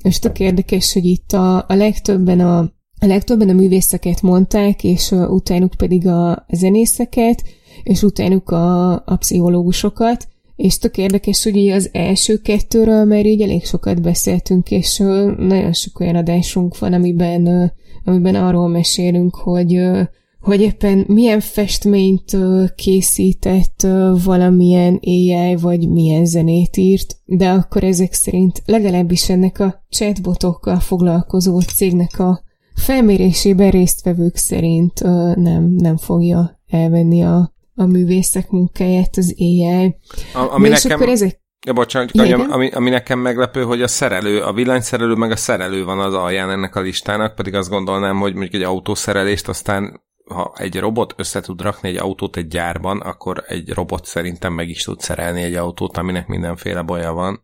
és tök érdekes, hogy itt a, a legtöbben a a legtöbben a művészeket mondták, és uh, utánuk pedig a zenészeket, és utánuk a, a pszichológusokat, és tök érdekes, hogy az első kettőről már így elég sokat beszéltünk, és uh, nagyon sok olyan adásunk van, amiben, uh, amiben arról mesélünk, hogy, uh, hogy éppen milyen festményt készített valamilyen AI, vagy milyen zenét írt, de akkor ezek szerint legalábbis ennek a chatbotokkal foglalkozó cégnek a felmérésében résztvevők szerint nem, nem fogja elvenni a, a művészek munkáját az AI. A, ami nekem... akkor ezek... Ja, bocsánat, ami, ami, ami nekem meglepő, hogy a szerelő, a villanyszerelő meg a szerelő van az alján ennek a listának, pedig azt gondolnám, hogy mondjuk egy autószerelést aztán ha egy robot össze tud rakni egy autót egy gyárban, akkor egy robot szerintem meg is tud szerelni egy autót, aminek mindenféle baja van.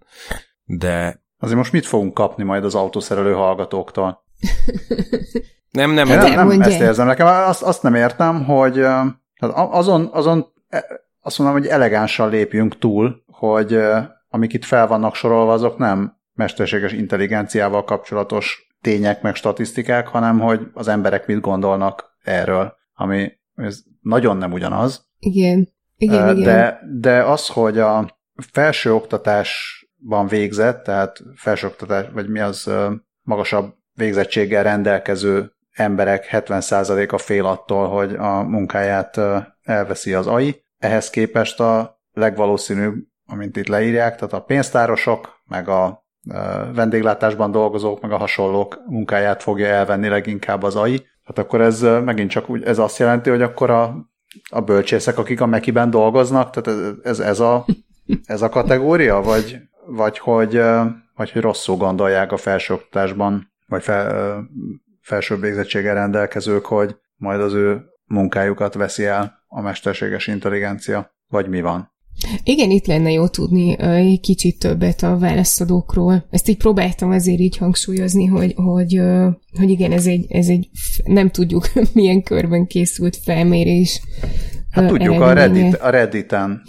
De... Azért most mit fogunk kapni majd az autószerelő hallgatóktól? (laughs) nem, nem, nem, nem, nem ezt érzem. Nekem azt, azt nem értem, hogy hát azon, azon e, azt mondom, hogy elegánsan lépjünk túl, hogy amik itt fel vannak sorolva, azok nem mesterséges intelligenciával kapcsolatos tények meg statisztikák, hanem hogy az emberek mit gondolnak erről, ami ez nagyon nem ugyanaz. Igen. Igen, de, igen. De az, hogy a felsőoktatásban végzett, tehát felsőoktatás, vagy mi az magasabb végzettséggel rendelkező emberek 70%-a fél attól, hogy a munkáját elveszi az AI. Ehhez képest a legvalószínűbb, amint itt leírják, tehát a pénztárosok, meg a vendéglátásban dolgozók, meg a hasonlók munkáját fogja elvenni leginkább az AI. Hát akkor ez megint csak úgy, ez azt jelenti, hogy akkor a, a bölcsészek, akik a Mekiben dolgoznak, tehát ez, ez, ez, a, (laughs) ez a kategória, vagy, vagy, hogy, vagy hogy rosszul gondolják a felsőoktatásban vagy fel, felsőbb végzettséggel rendelkezők, hogy majd az ő munkájukat veszi el a mesterséges intelligencia, vagy mi van. Igen, itt lenne jó tudni egy kicsit többet a válaszadókról. Ezt így próbáltam azért így hangsúlyozni, hogy, hogy, hogy igen, ez egy, ez egy nem tudjuk (laughs) milyen körben készült felmérés. Hát tudjuk, a, Reddit, a Redditen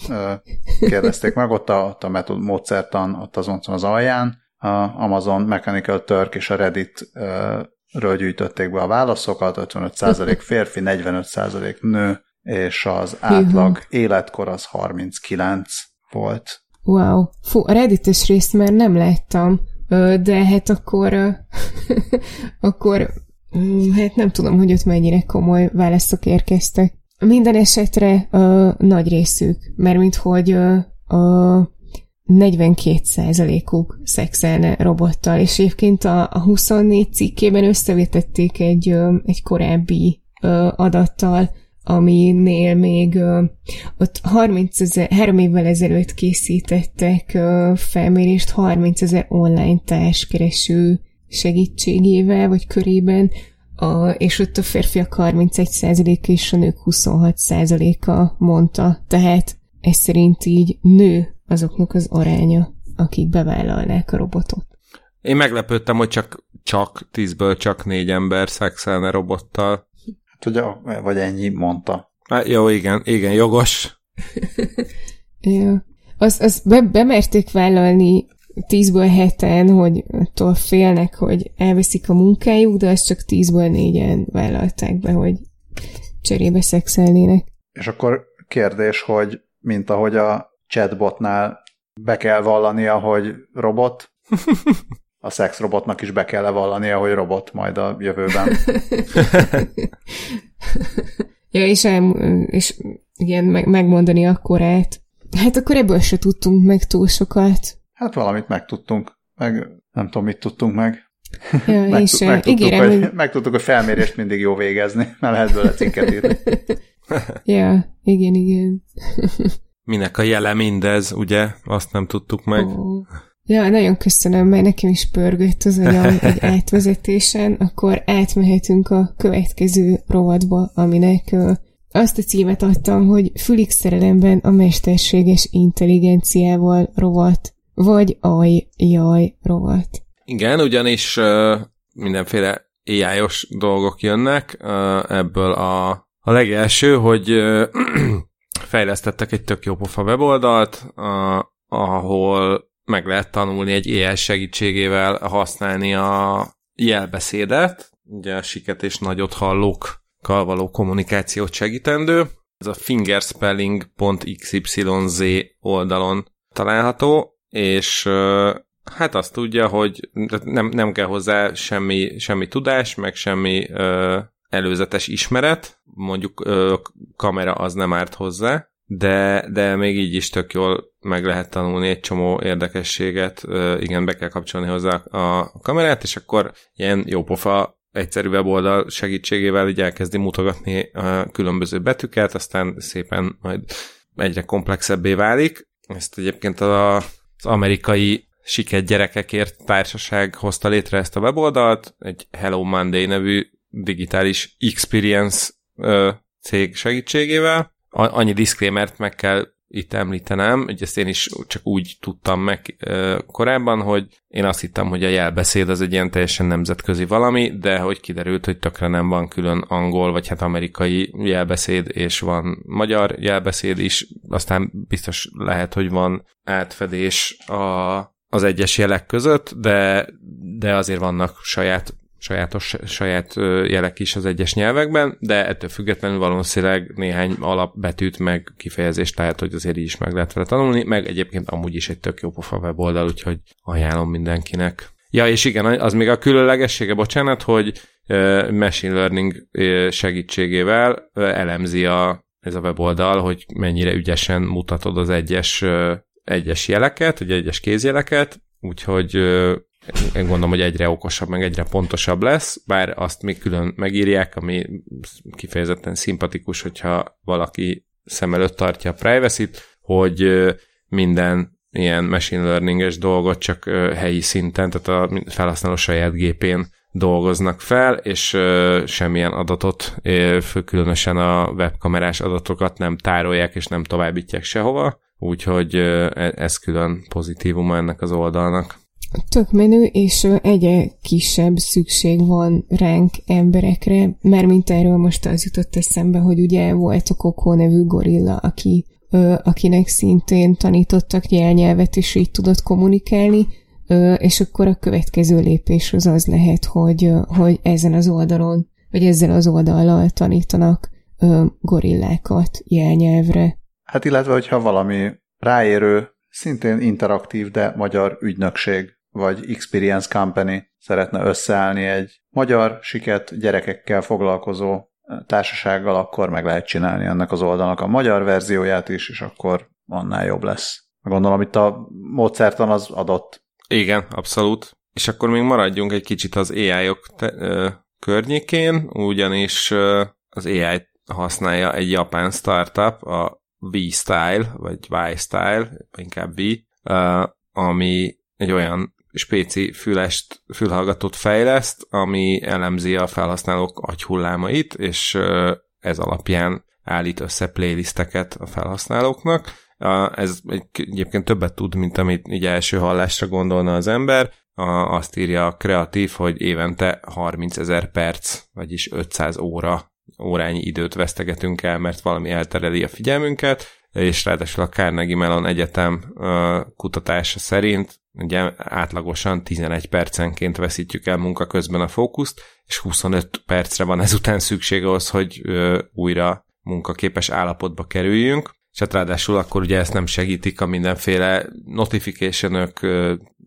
kérdezték meg, ott a, ott a metod, módszertan, ott azon az alján, a Amazon Mechanical Turk és a Reddit ről gyűjtötték be a válaszokat, 55% férfi, 45% nő, és az átlag életkor az 39 volt. Wow. Fú, a Reddites részt már nem láttam, de hát akkor (laughs) akkor hát nem tudom, hogy ott mennyire komoly válaszok érkeztek. Minden esetre nagy részük, mert mint hogy a 42%-uk szexelne robottal, és egyébként a, a 24 cikkében összevetették egy, egy korábbi adattal, aminél még ott 30 ezer, három évvel ezelőtt készítettek felmérést 30 ezer online társkereső segítségével, vagy körében, a, és ott a férfiak 31%-a és a nők 26%-a mondta. Tehát ez szerint így nő azoknak az aránya, akik bevállalnák a robotot. Én meglepődtem, hogy csak, csak tízből csak négy ember szexelne robottal. Hát ugye, vagy ennyi mondta. Hát, jó, igen, igen, jogos. ja. Az, az be, bemerték vállalni tízből heten, hogy attól félnek, hogy elveszik a munkájuk, de azt csak tízből négyen vállalták be, hogy cserébe szexelnének. És akkor kérdés, hogy mint ahogy a chatbotnál be kell vallania, hogy robot, (laughs) a szexrobotnak is be kell vallania, hogy robot majd a jövőben. (laughs) ja, és, el, és igen, meg, megmondani a korát. Hát akkor ebből se tudtunk meg túl sokat. Hát valamit megtudtunk, meg nem tudom, mit tudtunk meg. Ja, (laughs) meg, és megtudtuk, ígérem, hogy, (laughs) megtudtuk, hogy felmérést mindig jó végezni, mert lehet belőle cikket írni. ja, igen, igen. Minek a jele mindez, ugye? Azt nem tudtuk meg. Oh. Ja, nagyon köszönöm, mert nekem is pörgött az agyam (laughs) egy átvezetésen, akkor átmehetünk a következő rovatba, aminek azt a címet adtam, hogy Fülix szerelemben a mesterséges intelligenciával rovat, vagy aj, jaj rovat. Igen, ugyanis uh, mindenféle ai dolgok jönnek, uh, ebből a, a legelső, hogy uh, (clears throat) fejlesztettek egy tök jó pofa weboldalt, uh, ahol meg lehet tanulni egy AI segítségével használni a jelbeszédet, ugye a siket és nagyot hallókkal való kommunikációt segítendő. Ez a fingerspelling.xyz oldalon található, és hát azt tudja, hogy nem, nem kell hozzá semmi, semmi tudás, meg semmi előzetes ismeret, mondjuk kamera az nem árt hozzá, de, de még így is tök jól meg lehet tanulni egy csomó érdekességet, igen, be kell kapcsolni hozzá a kamerát, és akkor ilyen jópofa egyszerű weboldal segítségével így elkezdi mutogatni a különböző betűket, aztán szépen majd egyre komplexebbé válik. Ezt egyébként az amerikai siket gyerekekért társaság hozta létre ezt a weboldalt, egy Hello Monday nevű digitális experience cég segítségével, annyi diszklémert meg kell itt említenem, hogy ezt én is csak úgy tudtam meg korábban, hogy én azt hittem, hogy a jelbeszéd az egy ilyen teljesen nemzetközi valami, de hogy kiderült, hogy tökre nem van külön angol, vagy hát amerikai jelbeszéd, és van magyar jelbeszéd is, aztán biztos lehet, hogy van átfedés a, az egyes jelek között, de, de azért vannak saját sajátos, saját jelek is az egyes nyelvekben, de ettől függetlenül valószínűleg néhány alapbetűt meg kifejezést lehet, hogy azért így is meg lehet vele tanulni, meg egyébként amúgy is egy tök jó pofa weboldal, úgyhogy ajánlom mindenkinek. Ja, és igen, az még a különlegessége, bocsánat, hogy machine learning segítségével elemzi a, ez a weboldal, hogy mennyire ügyesen mutatod az egyes, egyes jeleket, vagy egyes kézjeleket, úgyhogy én gondolom, hogy egyre okosabb, meg egyre pontosabb lesz, bár azt még külön megírják, ami kifejezetten szimpatikus, hogyha valaki szem előtt tartja a privacy-t, hogy minden ilyen machine learninges dolgot csak helyi szinten, tehát a felhasználó saját gépén dolgoznak fel, és semmilyen adatot, különösen a webkamerás adatokat nem tárolják és nem továbbítják sehova, úgyhogy e-, ez külön pozitívuma ennek az oldalnak. Tök menő, és egyre kisebb szükség van ránk emberekre, mert mint erről most az jutott eszembe, hogy ugye volt a Kokó nevű gorilla, aki, ö, akinek szintén tanítottak jelnyelvet, és így tudott kommunikálni, ö, és akkor a következő lépés az az lehet, hogy, hogy ezen az oldalon, vagy ezzel az oldallal tanítanak ö, gorillákat jelnyelvre. Hát illetve, hogyha valami ráérő, szintén interaktív, de magyar ügynökség vagy Experience Company szeretne összeállni egy magyar siket gyerekekkel foglalkozó eh, társasággal, akkor meg lehet csinálni ennek az oldalnak a magyar verzióját is, és akkor annál jobb lesz. Gondolom itt a módszertan az adott. Igen, abszolút. És akkor még maradjunk egy kicsit az AI-ok te- ö, környékén, ugyanis ö, az AI használja egy japán startup, a V-Style, vagy Y-Style, inkább V, ö, ami egy olyan spéci fülest, fülhallgatót fejleszt, ami elemzi a felhasználók agyhullámait, és ez alapján állít össze playlisteket a felhasználóknak. Ez egyébként többet tud, mint amit így első hallásra gondolna az ember. Azt írja a kreatív, hogy évente 30 ezer perc, vagyis 500 óra órányi időt vesztegetünk el, mert valami eltereli a figyelmünket, és ráadásul a Carnegie Mellon Egyetem kutatása szerint ugye átlagosan 11 percenként veszítjük el munka közben a fókuszt, és 25 percre van ezután szükség ahhoz, hogy újra munkaképes állapotba kerüljünk, és hát ráadásul akkor ugye ezt nem segítik a mindenféle notificationök,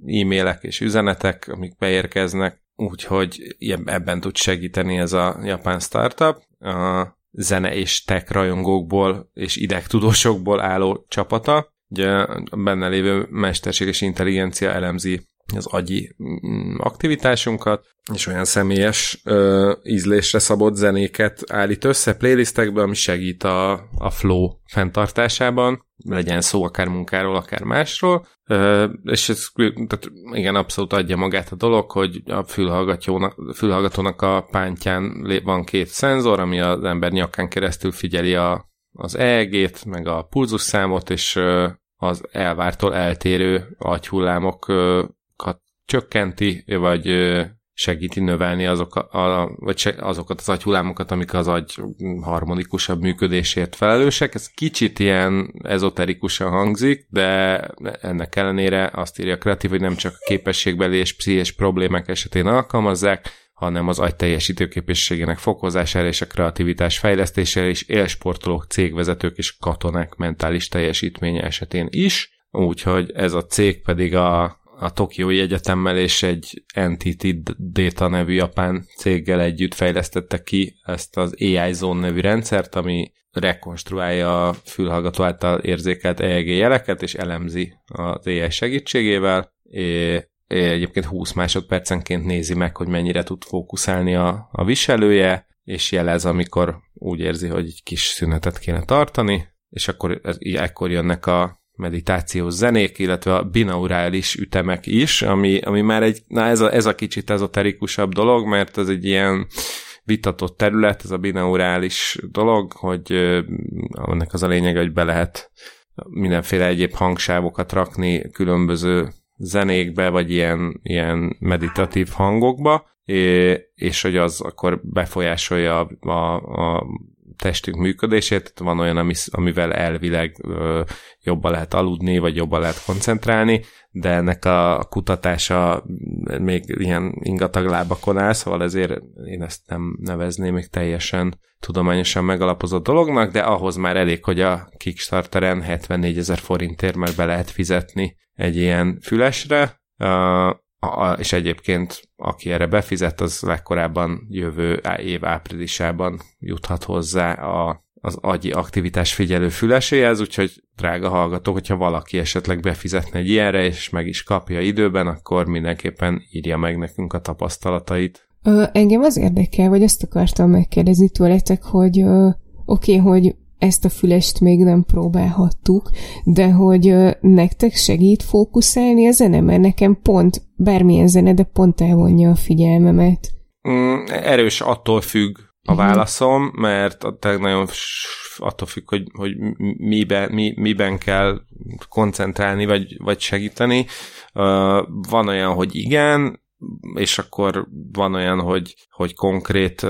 e-mailek és üzenetek, amik beérkeznek, úgyhogy ebben tud segíteni ez a japán startup. Zene és tech rajongókból és idegtudósokból álló csapata. Ugye benne lévő mesterséges intelligencia elemzi az agyi mm, aktivitásunkat, és olyan személyes ö, ízlésre szabott zenéket állít össze playlistekbe, ami segít a, a flow fenntartásában, legyen szó akár munkáról, akár másról, ö, és ez tehát igen, abszolút adja magát a dolog, hogy a fülhallgatónak, fülhallgatónak a pántján van két szenzor, ami az ember nyakán keresztül figyeli a, az EEG-t, meg a pulzusszámot, és ö, az elvártól eltérő agyhullámokat csökkenti, vagy segíti növelni azok a, a, vagy azokat az agyhullámokat, amik az agy harmonikusabb működésért felelősek. Ez kicsit ilyen ezoterikusan hangzik, de ennek ellenére azt írja a kreatív, hogy nem csak a képességbeli és pszichés problémák esetén alkalmazzák, hanem az agy teljesítőképességének fokozására és a kreativitás fejlesztésére is élsportolók, cégvezetők és katonák mentális teljesítménye esetén is. Úgyhogy ez a cég pedig a a Tokiói Egyetemmel és egy Entity Data nevű japán céggel együtt fejlesztette ki ezt az AI Zone nevű rendszert, ami rekonstruálja a fülhallgató által érzékelt EEG jeleket, és elemzi az AI segítségével. É, egyébként 20 másodpercenként nézi meg, hogy mennyire tud fókuszálni a, a viselője, és jelez, amikor úgy érzi, hogy egy kis szünetet kéne tartani, és akkor ekkor jönnek a meditációs zenék, illetve a binaurális ütemek is, ami, ami már egy, na ez a, ez a kicsit ezoterikusabb dolog, mert ez egy ilyen vitatott terület, ez a binaurális dolog, hogy ennek az a lényeg, hogy be lehet mindenféle egyéb hangsávokat rakni különböző zenékbe, vagy ilyen, ilyen meditatív hangokba, és hogy az akkor befolyásolja a, a, a testünk működését, van olyan, ami, amivel elvileg jobban lehet aludni, vagy jobban lehet koncentrálni, de ennek a kutatása még ilyen ingatag lábakon áll, szóval ezért én ezt nem nevezném még teljesen tudományosan megalapozott dolognak, de ahhoz már elég, hogy a Kickstarteren 74 ezer forintért már be lehet fizetni egy ilyen fülesre, a, és egyébként aki erre befizet, az legkorábban jövő év áprilisában juthat hozzá a, az agyi aktivitás figyelő füleséhez, úgyhogy drága hallgatók, hogyha valaki esetleg befizetne egy ilyenre, és meg is kapja időben, akkor mindenképpen írja meg nekünk a tapasztalatait. Ö, engem az érdekel, vagy azt akartam megkérdezni tőletek, hogy oké, okay, hogy ezt a fülest még nem próbálhattuk, de hogy nektek segít fókuszálni a zene, mert nekem pont bármilyen zene, de pont elvonja a figyelmemet. Mm, erős attól függ a mhm. válaszom, mert nagyon attól függ, hogy, hogy miben, mi, miben kell koncentrálni, vagy, vagy segíteni. Van olyan, hogy igen, és akkor van olyan, hogy, hogy konkrét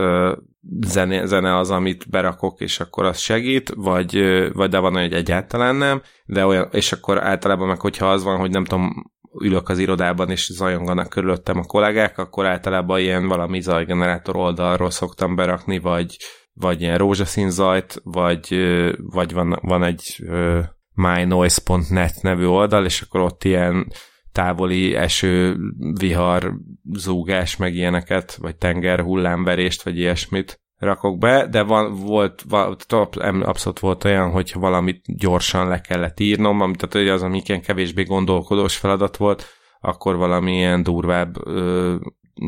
zene, zene az, amit berakok, és akkor az segít, vagy, vagy de van olyan, hogy egyáltalán nem, de olyan, és akkor általában meg, hogyha az van, hogy nem tudom, ülök az irodában, és zajonganak körülöttem a kollégák, akkor általában ilyen valami zajgenerátor oldalról szoktam berakni, vagy, vagy ilyen rózsaszín zajt, vagy, vagy van, van egy mynoise.net nevű oldal, és akkor ott ilyen távoli eső, vihar, zúgás, meg ilyeneket, vagy tenger hullámverést, vagy ilyesmit rakok be, de van, volt, volt, abszolút volt olyan, hogyha valamit gyorsan le kellett írnom, amit tehát az, ami ilyen kevésbé gondolkodós feladat volt, akkor valami ilyen durvább, ö,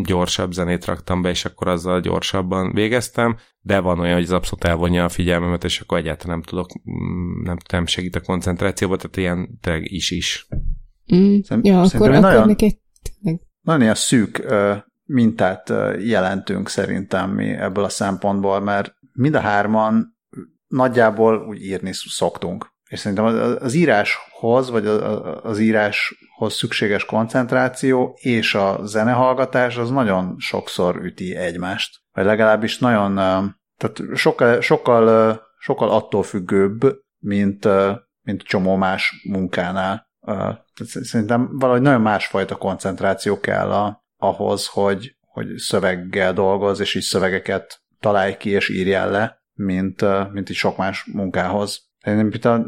gyorsabb zenét raktam be, és akkor azzal gyorsabban végeztem, de van olyan, hogy az abszolút elvonja a figyelmemet, és akkor egyáltalán nem tudok, mm, nem, nem segít a koncentrációba, tehát ilyen tényleg is-is. Mm. Szerint, ja, akkor, akkor nagyon, neked... Nagyon ilyen szűk mintát jelentünk szerintem mi ebből a szempontból, mert mind a hárman nagyjából úgy írni szoktunk. És szerintem az, az íráshoz, vagy az íráshoz szükséges koncentráció és a zenehallgatás az nagyon sokszor üti egymást. Vagy legalábbis nagyon, tehát sokkal, sokkal, sokkal attól függőbb mint, mint csomó más munkánál. Szerintem valahogy nagyon másfajta koncentráció kell a, ahhoz, hogy, hogy szöveggel dolgoz, és így szövegeket találj ki és írjál le, mint, mint így sok más munkához. Én például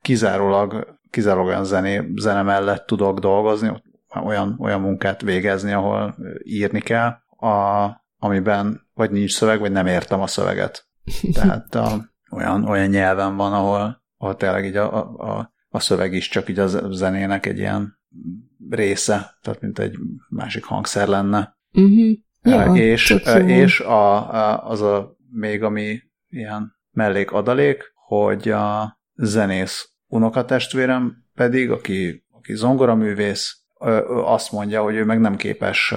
kizárólag, kizárólag olyan zené, zene mellett tudok dolgozni, olyan, olyan munkát végezni, ahol írni kell, a, amiben vagy nincs szöveg, vagy nem értem a szöveget. (laughs) Tehát a, olyan, olyan nyelven van, ahol, ahol tényleg így a, a, a szöveg is csak így a zenének egy ilyen része, tehát mint egy másik hangszer lenne. Uh-huh. Ja, és és a, a, az a még ami ilyen mellék adalék, hogy a zenész unokatestvérem pedig, aki, aki zongoraművész, azt mondja, hogy ő meg nem képes,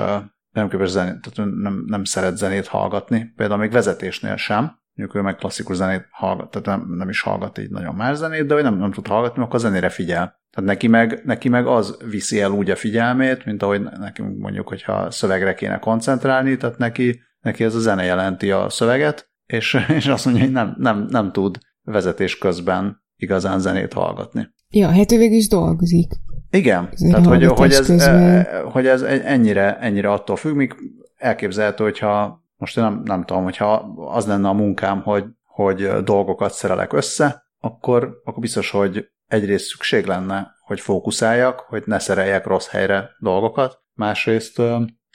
nem képes zenét, tehát nem, nem szeret zenét hallgatni, például még vezetésnél sem, mondjuk ő meg klasszikus zenét hallgat, tehát nem, nem is hallgat így nagyon más zenét, de hogy nem, nem tud hallgatni, akkor a zenére figyel. Tehát neki meg, neki meg az viszi el úgy a figyelmét, mint ahogy nekünk mondjuk, hogyha szövegre kéne koncentrálni, tehát neki, neki ez a zene jelenti a szöveget, és, és azt mondja, hogy nem, nem, nem tud vezetés közben igazán zenét hallgatni. Ja, hát ő is dolgozik. Igen, Azért tehát hogy, hogy, ez, közben. hogy ez ennyire, ennyire attól függ, míg elképzelhető, hogyha most én nem, nem tudom, hogyha az lenne a munkám, hogy, hogy dolgokat szerelek össze, akkor, akkor biztos, hogy egyrészt szükség lenne, hogy fókuszáljak, hogy ne szereljek rossz helyre dolgokat, másrészt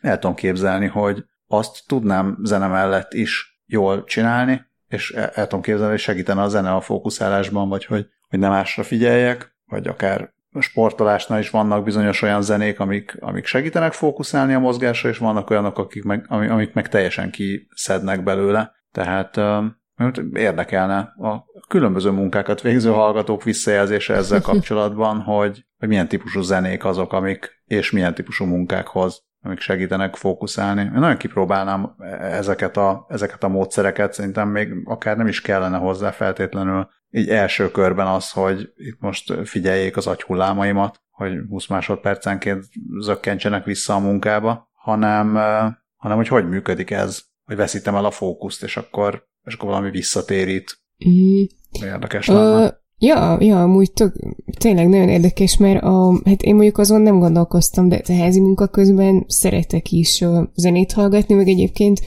el tudom képzelni, hogy azt tudnám zene mellett is jól csinálni, és el, el tudom képzelni, hogy segítene a zene a fókuszálásban, vagy hogy, hogy nem másra figyeljek, vagy akár sportolásnál is vannak bizonyos olyan zenék, amik, amik segítenek fókuszálni a mozgásra, és vannak olyanok, akik meg, amik meg teljesen kiszednek belőle. Tehát érdekelne a különböző munkákat végző hallgatók visszajelzése ezzel (laughs) kapcsolatban, hogy, hogy milyen típusú zenék azok, amik, és milyen típusú munkákhoz, amik segítenek fókuszálni. Én nagyon kipróbálnám ezeket a, ezeket a módszereket, szerintem még akár nem is kellene hozzá feltétlenül így első körben az, hogy itt most figyeljék az agyhullámaimat, hogy 20 másodpercenként zökkentsenek vissza a munkába, hanem, hanem hogy hogy működik ez, hogy veszítem el a fókuszt, és akkor, és akkor valami visszatérít. Mm. Érdekes lenne. Uh, ja, ja, amúgy tök, tényleg nagyon érdekes, mert a, hát én mondjuk azon nem gondolkoztam, de a házi munka közben szeretek is uh, zenét hallgatni, meg egyébként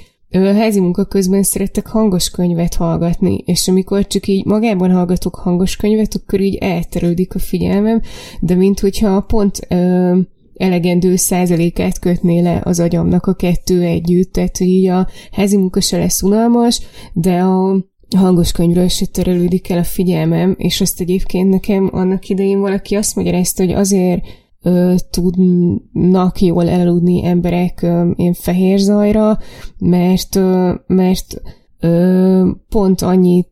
házi munka közben szerettek hangos könyvet hallgatni, és amikor csak így magában hallgatok hangos könyvet, akkor így elterődik a figyelmem, de mint hogyha pont ö, elegendő százalékát kötné le az agyamnak a kettő együtt, tehát hogy így a házi munka se lesz unalmas, de a hangos könyvről se terelődik el a figyelmem, és azt egyébként nekem annak idején valaki azt magyarázta, hogy azért ö, tudnak jól eludni emberek ö, ilyen fehér zajra, mert, ö, mert ö, pont annyi,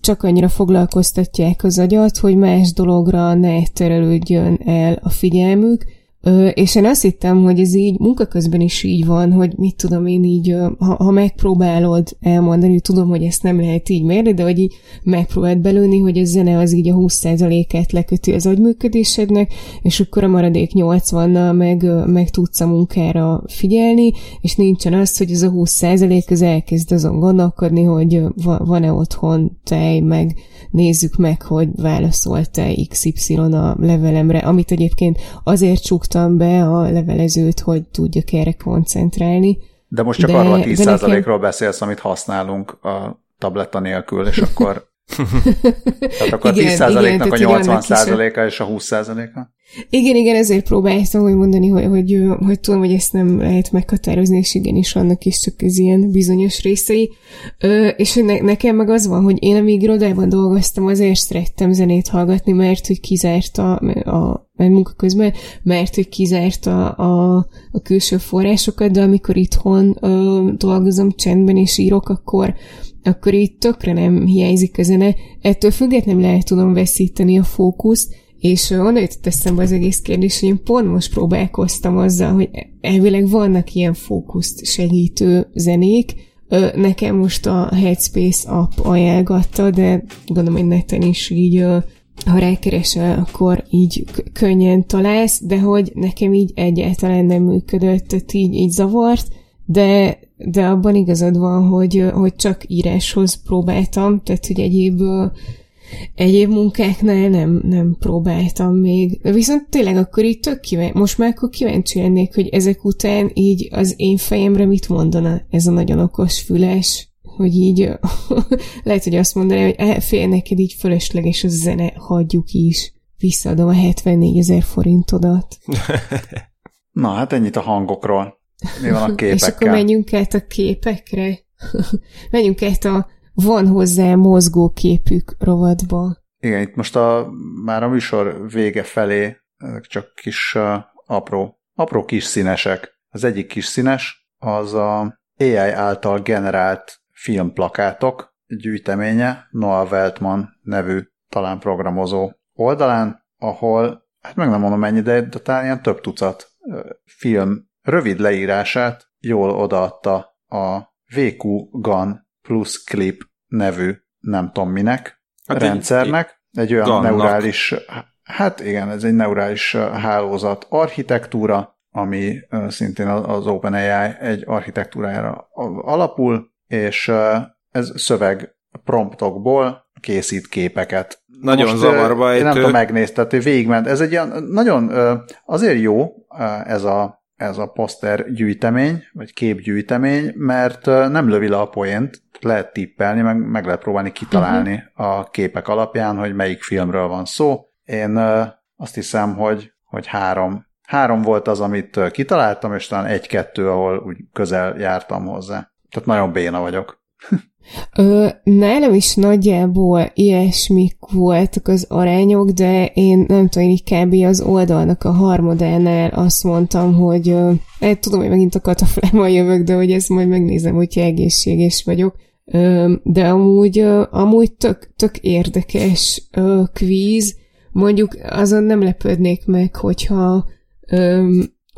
csak annyira foglalkoztatják az agyat, hogy más dologra ne terelődjön el a figyelmük, És én azt hittem, hogy ez így munkaközben is így van, hogy mit tudom én így, ha, ha megpróbálod elmondani, tudom, hogy ezt nem lehet így mérni, de hogy így megpróbáld belőni, hogy a zene az így a 20%-át leköti az agyműködésednek, és akkor a maradék 80-nal meg, meg tudsz a munkára figyelni, és nincsen az, hogy ez a 20% az elkezd azon gondolkodni, hogy van-e otthon tej, meg nézzük meg, hogy válaszolt-e XY a levelemre, amit egyébként azért csuktam be a levelezőt, hogy tudjak erre koncentrálni. De most csak de, arról a 10%-ról nekem... beszélsz, amit használunk a tabletta nélkül, és akkor (laughs) tehát akkor igen, 10%-nak igen, a 80%-a és a 20%-a? Igen, igen, ezért próbáltam úgy mondani, hogy, hogy, hogy tudom, hogy ezt nem lehet meghatározni, és igenis vannak is csak ez ilyen bizonyos részei. Ö, és ne, nekem meg az van, hogy én amíg irodában dolgoztam, azért szerettem zenét hallgatni, mert hogy kizárt a, a mert munka közben, mert hogy kizárt a, a, a külső forrásokat, de amikor itthon ö, dolgozom csendben és írok, akkor akkor így tökre nem hiányzik a zene. Ettől függetlenül lehet tudom veszíteni a fókuszt, és onnan jutott eszembe az egész kérdés, hogy én pont most próbálkoztam azzal, hogy elvileg vannak ilyen fókuszt segítő zenék, Nekem most a Headspace app ajánlgatta, de gondolom, hogy neten is így, ha rákeresel, akkor így könnyen találsz, de hogy nekem így egyáltalán nem működött, tehát így, így zavart, de, de abban igazad van, hogy, hogy csak íráshoz próbáltam, tehát hogy egyéb egyéb munkáknál nem, nem próbáltam még. Viszont tényleg akkor így tök kíváncsi, most már akkor kíváncsi lennék, hogy ezek után így az én fejemre mit mondana ez a nagyon okos füles, hogy így (laughs) lehet, hogy azt mondaná, hogy e, fél neked így fölösleges a zene, hagyjuk is. Visszaadom a 74 ezer forintodat. (laughs) Na, hát ennyit a hangokról. Mi van a képekkel? (laughs) És akkor menjünk át a képekre. menjünk át a van hozzá mozgó képük rovatba. Igen, itt most a, már a műsor vége felé csak kis uh, apró, apró kis színesek. Az egyik kis színes az a AI által generált filmplakátok gyűjteménye Noah Weltman nevű talán programozó oldalán, ahol, hát meg nem mondom mennyi, de, de talán ilyen több tucat film rövid leírását jól odaadta a VQ Gun plus Clip nevű nem tudom minek hát rendszernek. Egy, egy olyan gannak. neurális, hát igen, ez egy neurális hálózat architektúra, ami szintén az OpenAI egy architektúrájára alapul, és ez szöveg promptokból készít képeket. Nagyon Most, zavarba ejtő. Nem tudom megnézni, tehát végigment. Ez egy ilyen nagyon, azért jó ez a, ez a poszter gyűjtemény, vagy képgyűjtemény, mert nem lövi le a poént, lehet tippelni, meg, meg lehet próbálni kitalálni uh-huh. a képek alapján, hogy melyik filmről van szó. Én azt hiszem, hogy, hogy három, három volt az, amit kitaláltam, és talán egy-kettő, ahol úgy közel jártam hozzá. Tehát nagyon béna vagyok. Ö, nálam is nagyjából ilyesmik voltak az arányok, de én nem tudom, én kb. az oldalnak a harmadánál azt mondtam, hogy ö, hát tudom, hogy megint a kataflámmal jövök, de hogy ezt majd megnézem, hogyha egészséges vagyok. Ö, de amúgy, ö, amúgy tök, tök érdekes ö, kvíz, mondjuk azon nem lepődnék meg, hogyha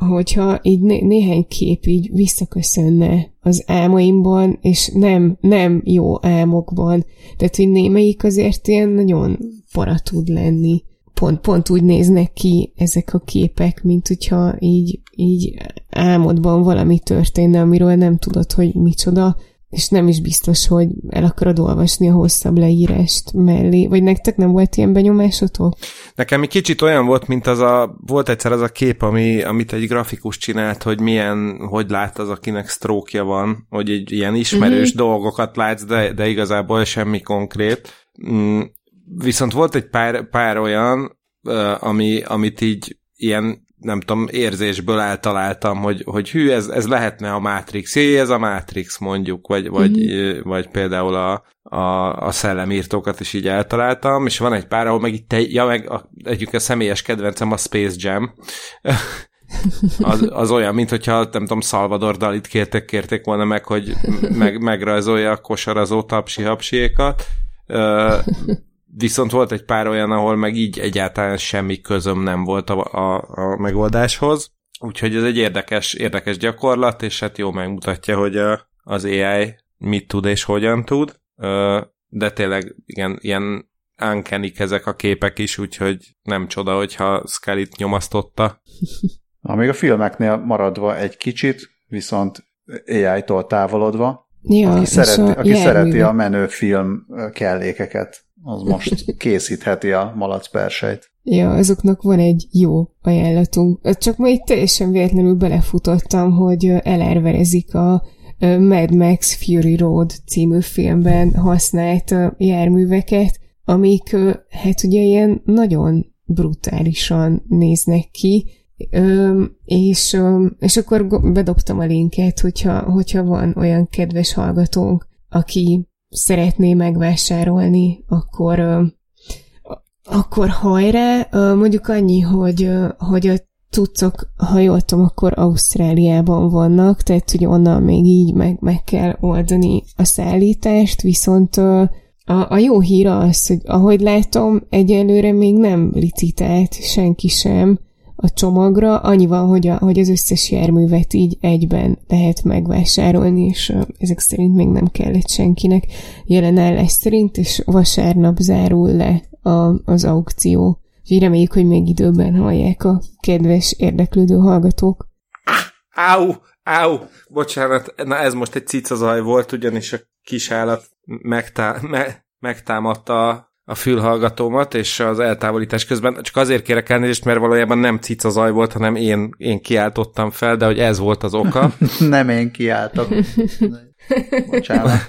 hogyha így né- néhány kép így visszaköszönne az álmaimban, és nem, nem jó álmokban. Tehát, hogy némelyik azért ilyen nagyon para tud lenni. Pont, pont úgy néznek ki ezek a képek, mint hogyha így, így álmodban valami történne, amiről nem tudod, hogy micsoda, és nem is biztos, hogy el akarod olvasni a hosszabb leírást mellé. Vagy nektek nem volt ilyen benyomásotok? Nekem egy kicsit olyan volt, mint az a, volt egyszer az a kép, ami, amit egy grafikus csinált, hogy milyen, hogy lát az, akinek stroke van, hogy egy ilyen ismerős mm-hmm. dolgokat látsz, de, de igazából semmi konkrét. Mm, viszont volt egy pár, pár olyan, ami, amit így ilyen nem tudom, érzésből eltaláltam, hogy, hogy hű, ez, ez lehetne a Matrix, jé, ez a Matrix mondjuk, vagy, vagy, mm. vagy például a, a, a szellemírtókat is így eltaláltam, és van egy pár, ahol meg itt, ja, meg a, egyik a személyes kedvencem a Space Jam, (laughs) az, az olyan, mint hogyha, nem tudom, Salvador Dalit kértek, kérték volna meg, hogy meg, megrajzolja a kosarazó tapsi-hapsiékat. Viszont volt egy pár olyan, ahol meg így egyáltalán semmi közöm nem volt a, a, a megoldáshoz. Úgyhogy ez egy érdekes, érdekes gyakorlat, és hát jó megmutatja, hogy a, az AI mit tud és hogyan tud. De tényleg igen, ilyen uncanny ezek a képek is, úgyhogy nem csoda, hogyha Scully-t nyomasztotta. (laughs) Na, még a filmeknél maradva egy kicsit, viszont AI-tól távolodva, ja, aki, szereti, a aki szereti a menő film kellékeket az most készítheti a malac persejt. Ja, azoknak van egy jó ajánlatunk. Csak ma itt teljesen véletlenül belefutottam, hogy elárverezik a Mad Max Fury Road című filmben használt járműveket, amik hát ugye ilyen nagyon brutálisan néznek ki, és, és akkor bedobtam a linket, hogyha, hogyha van olyan kedves hallgatónk, aki szeretné megvásárolni, akkor akkor hajrá, mondjuk annyi, hogy, hogy a cuccok, ha jól tudom, akkor Ausztráliában vannak, tehát hogy onnan még így meg, meg kell oldani a szállítást, viszont a, a jó hír az, hogy ahogy látom, egyelőre még nem licitált senki sem, a csomagra, annyi van, hogy, a, hogy az összes járművet így egyben lehet megvásárolni, és ezek szerint még nem kellett senkinek jelen állás szerint, és vasárnap zárul le a, az aukció. Úgyhogy reméljük, hogy még időben hallják a kedves érdeklődő hallgatók. Áú, áú, bocsánat, na ez most egy cicazaj volt, ugyanis a kis állat megtá- me- megtámadta a fülhallgatómat, és az eltávolítás közben csak azért kérek elnézést, mert valójában nem cica zaj volt, hanem én, én kiáltottam fel, de hogy ez volt az oka. (laughs) nem én kiáltok. (laughs) Bocsánat.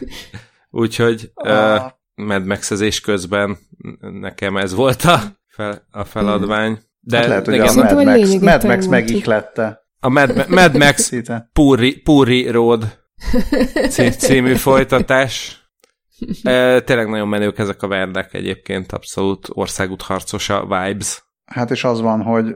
Úgyhogy a... uh, medmexezés közben nekem ez volt a, fel, a feladvány. De hát lehet, hogy igen, a Mad Max, Mad Max megihlette. A Mad, Mad Max Puri, Puri Road (laughs) című folytatás. (laughs) E, tényleg nagyon menők ezek a verdek egyébként, abszolút országútharcosa vibes. Hát és az van, hogy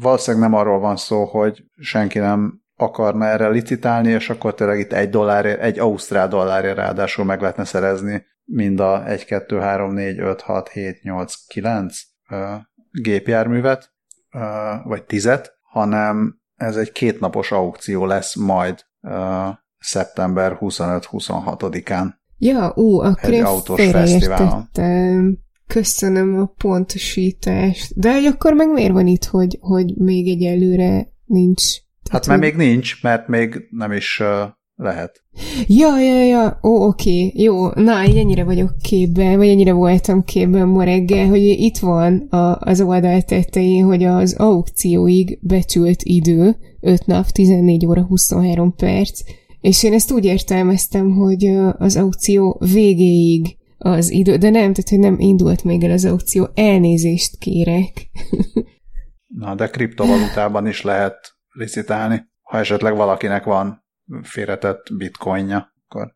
valószínűleg nem arról van szó, hogy senki nem akarna erre licitálni, és akkor tényleg itt egy dollárért, egy ausztrál dollárért ráadásul meg lehetne szerezni mind a 1, 2, 3, 4, 5, 6, 7, 8, 9 uh, gépjárművet, uh, vagy tizet, hanem ez egy kétnapos aukció lesz majd uh, szeptember 25-26-án. Ja, ó, akkor én félreértettem. Köszönöm a pontosítást. De hogy akkor meg miért van itt, hogy, hogy még egyelőre nincs? Hát mert még nincs, mert még nem is uh, lehet. Ja, ja, ja, ó, oké, jó, na, így ennyire vagyok képben, vagy ennyire voltam képben ma reggel, hogy itt van a, az oldal tetején, hogy az aukcióig becsült idő, 5 nap, 14 óra 23 perc, és én ezt úgy értelmeztem, hogy az aukció végéig az idő, de nem, tehát hogy nem indult még el az aukció, elnézést kérek. (laughs) Na, de kriptovalutában is lehet licitálni. Ha esetleg valakinek van félretett bitcoinja, akkor...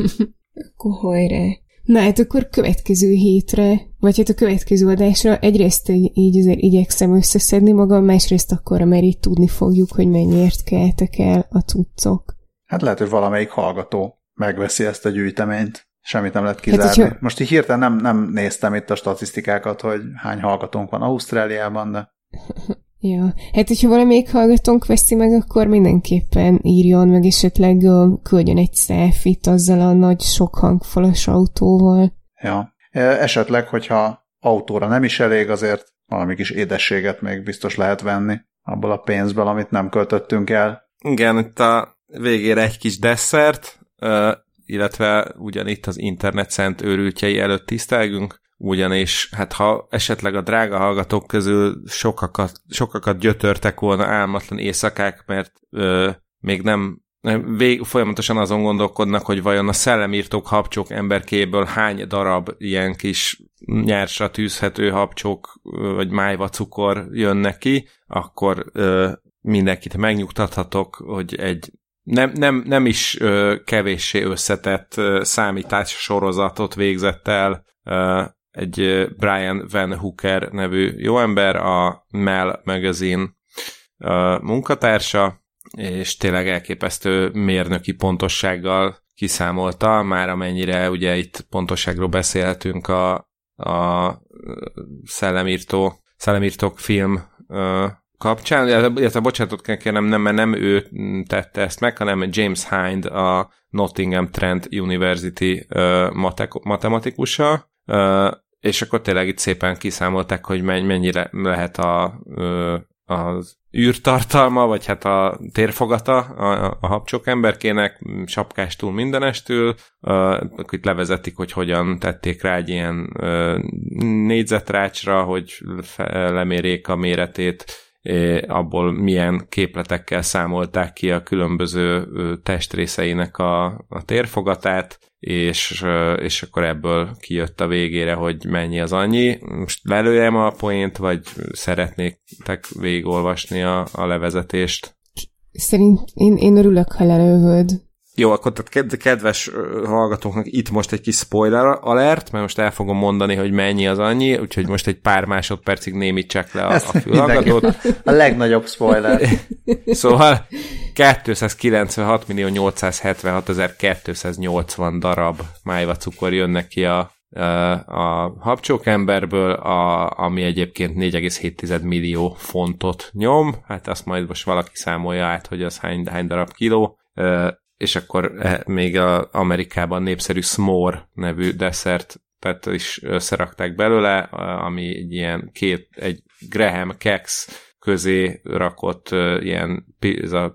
(laughs) akkor hajrá. Na hát akkor következő hétre, vagy hát a következő adásra egyrészt így azért igyekszem összeszedni magam, másrészt akkor, mert így tudni fogjuk, hogy mennyiért keltek el a cuccok. Hát lehet, hogy valamelyik hallgató megveszi ezt a gyűjteményt. Semmit nem lehet kizárni. Hát, hogyha... Most így hirtelen nem, nem néztem itt a statisztikákat, hogy hány hallgatónk van Ausztráliában, de... (laughs) Ja, hát hogyha valamelyik hallgatónk veszi meg, akkor mindenképpen írjon meg, esetleg uh, küldjön egy selfit azzal a nagy sok hangfalas autóval. Ja, esetleg, hogyha autóra nem is elég, azért valami kis édességet még biztos lehet venni abból a pénzből, amit nem költöttünk el. Igen, itt a végére egy kis desszert, illetve ugyanitt az internet szent őrültjei előtt tisztelgünk, ugyanis hát ha esetleg a drága hallgatók közül sokakat, sokakat gyötörtek volna álmatlan éjszakák, mert ö, még nem vég, folyamatosan azon gondolkodnak, hogy vajon a szellemírtók habcsok emberkéből hány darab ilyen kis nyersra tűzhető habcsok vagy májvacukor jön neki, akkor ö, mindenkit megnyugtathatok, hogy egy nem, nem, nem is ö, kevéssé összetett ö, számítás sorozatot végzett el ö, egy Brian Van Hooker nevű jó ember, a Mel Magazine ö, munkatársa, és tényleg elképesztő mérnöki pontossággal kiszámolta, már amennyire ugye itt pontosságról beszélhetünk a, a szellemírtó, szellemírtók film ö, kapcsán, illetve bocsánatot kell kérnem, nem, mert nem ő tette ezt meg, hanem James Hind, a Nottingham Trent University uh, matematikusa, uh, és akkor tényleg itt szépen kiszámolták, hogy mennyire lehet a, uh, az űrtartalma, vagy hát a térfogata a, a habcsok emberkének, sapkástól mindenestül, uh, itt levezetik, hogy hogyan tették rá egy ilyen uh, négyzetrácsra, hogy lemérjék a méretét, abból milyen képletekkel számolták ki a különböző testrészeinek a, a térfogatát, és, és akkor ebből kijött a végére, hogy mennyi az annyi. Most lelőjem a poént, vagy szeretnétek végigolvasni a, a levezetést? Szerint én, én örülök, ha lelővöd. Jó, akkor tehát kedves hallgatóknak itt most egy kis spoiler alert, mert most el fogom mondani, hogy mennyi az annyi, úgyhogy most egy pár másodpercig némítsák le a, a fülhallgatót. A legnagyobb spoiler. (laughs) szóval 296 millió 876 280 darab májva cukor jönnek ki a, a habcsókemberből, a, ami egyébként 4,7 millió fontot nyom. Hát azt majd most valaki számolja át, hogy az hány, hány darab kiló és akkor eh, még az Amerikában népszerű S'more nevű desszertet is összerakták belőle, ami egy ilyen két, egy Graham Kex közé rakott ilyen ez a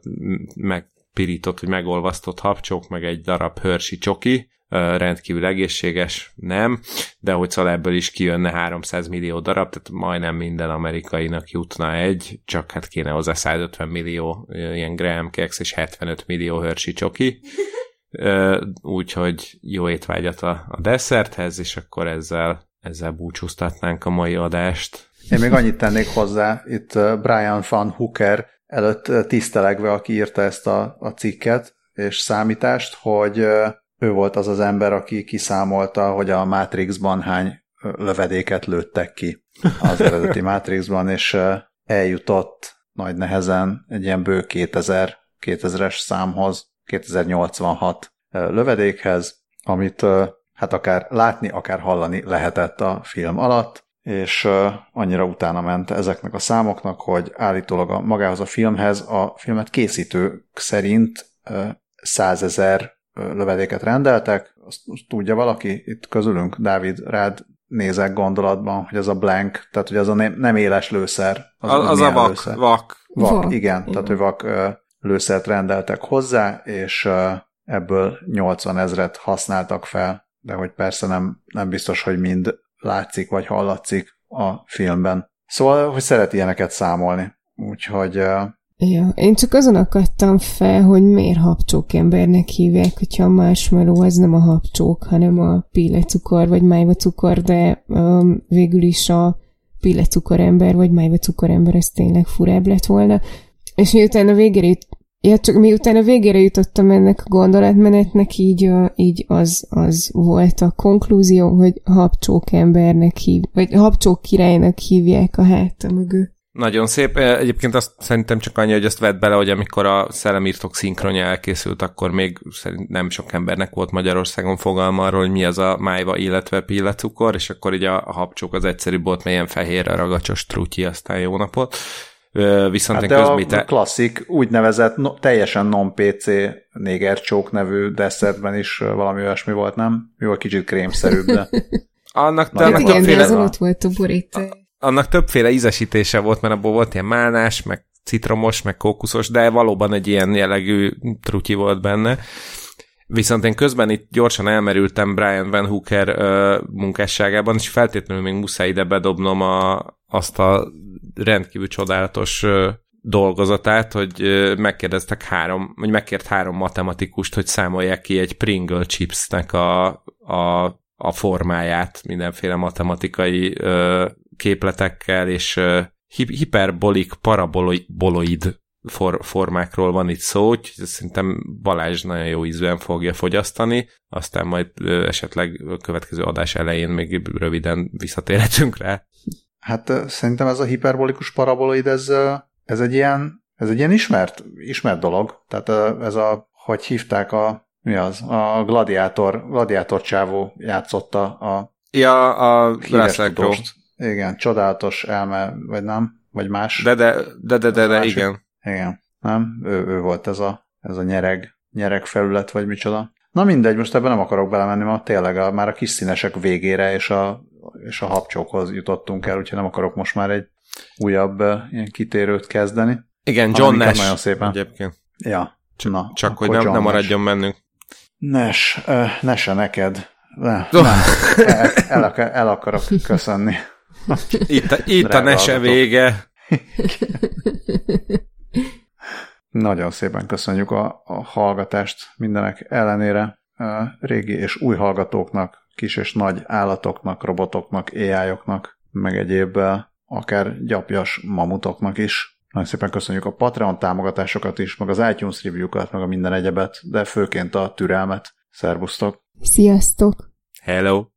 megpirított, vagy megolvasztott habcsok, meg egy darab hörsi csoki, rendkívül egészséges, nem, de hogy szóval ebből is kijönne 300 millió darab, tehát majdnem minden amerikainak jutna egy, csak hát kéne hozzá 150 millió ilyen Graham Kex és 75 millió Hershey csoki, úgyhogy jó étvágyat a, a desszerthez, és akkor ezzel, ezzel búcsúztatnánk a mai adást. Én még annyit tennék hozzá, itt Brian van Hooker előtt tisztelegve, aki írta ezt a, a cikket és számítást, hogy ő volt az az ember, aki kiszámolta, hogy a Matrixban hány lövedéket lőttek ki az eredeti (laughs) Matrixban, és eljutott nagy nehezen egy ilyen bő 2000, 2000-es számhoz, 2086 lövedékhez, amit hát akár látni, akár hallani lehetett a film alatt, és annyira utána ment ezeknek a számoknak, hogy állítólag a, magához a filmhez a filmet készítők szerint százezer lövedéket rendeltek. Azt, tudja valaki itt közülünk, Dávid, rád nézek gondolatban, hogy ez a blank, tehát hogy az a nem éles lőszer. Az, az, az a vak, lőszer. vak. Vak, vak. igen, igen. tehát hogy vak lőszert rendeltek hozzá, és ebből 80 ezret használtak fel, de hogy persze nem, nem biztos, hogy mind látszik vagy hallatszik a filmben. Szóval, hogy szeret ilyeneket számolni. Úgyhogy... Ja, én csak azon akadtam fel, hogy miért habcsók embernek hívják, hogyha a marshmallow az nem a habcsók, hanem a pillecukor vagy májvacukor, de um, végül is a pillecukor ember vagy májvacukor ember ez tényleg furább lett volna. És miután a végére Ja, csak miután a végére jutottam ennek a gondolatmenetnek, így, így az, az volt a konklúzió, hogy habcsók embernek hív, vagy habcsók királynak hívják a háta mögött. Nagyon szép. Egyébként azt szerintem csak annyi, hogy azt vett bele, hogy amikor a szellemírtok szinkronja elkészült, akkor még szerint nem sok embernek volt Magyarországon fogalma arról, hogy mi az a májva, illetve pillecukor, és akkor így a, a habcsók az egyszerűbb volt, melyen fehérre ragacsos trutyi, aztán jó napot viszont hát de közmite... a klasszik úgynevezett no, teljesen non-PC négercsók nevű desszertben is valami olyasmi volt, nem? Jó, a kicsit krémszerűbb, de... (laughs) annak, de annak igen. De ott volt a borító. Annak többféle ízesítése volt, mert abból volt ilyen málnás, meg citromos, meg kókuszos, de valóban egy ilyen jellegű trutyi volt benne. Viszont én közben itt gyorsan elmerültem Brian Van Hooker uh, munkásságában, és feltétlenül még muszáj ide bedobnom a, azt a rendkívül csodálatos dolgozatát, hogy megkérdeztek három, vagy megkért három matematikust, hogy számolják ki egy Pringle chipsnek a, a, a formáját mindenféle matematikai ö, képletekkel, és hiperbolik paraboloid for, formákról van itt szó, úgyhogy szerintem Balázs nagyon jó ízűen fogja fogyasztani, aztán majd esetleg a következő adás elején még röviden visszatérhetünk rá. Hát szerintem ez a hiperbolikus paraboloid, ez, ez egy ilyen, ez egy ilyen ismert, ismert dolog. Tehát ez a, hogy hívták a, mi az, a gladiátor, gladiátor csávó játszotta a Ja, a Russell Igen, csodálatos elme, vagy nem? Vagy más? De, de, de, de, de, de igen. Igen, nem? Ő, ő volt ez a, ez a nyereg, nyereg felület, vagy micsoda. Na mindegy, most ebben nem akarok belemenni, mert tényleg a, már a kis színesek végére és a és a habcsókhoz jutottunk el, úgyhogy nem akarok most már egy újabb ilyen kitérőt kezdeni. Igen, John Nash. Nagyon szépen. Egyébként. Ja. Csak, na, csak hogy nem, nem maradjon bennünk. Nash, uh, Nash neked. Ne, (laughs) nem, el, el, el akarok köszönni. Itt a, itt a Nese vége. (laughs) Nagyon szépen köszönjük a, a hallgatást mindenek ellenére. Régi és új hallgatóknak kis és nagy állatoknak, robotoknak, AI-oknak, meg egyéb akár gyapjas mamutoknak is. Nagyon szépen köszönjük a Patreon támogatásokat is, meg az iTunes review-kat, meg a minden egyebet, de főként a türelmet. Szervusztok! Sziasztok! Hello!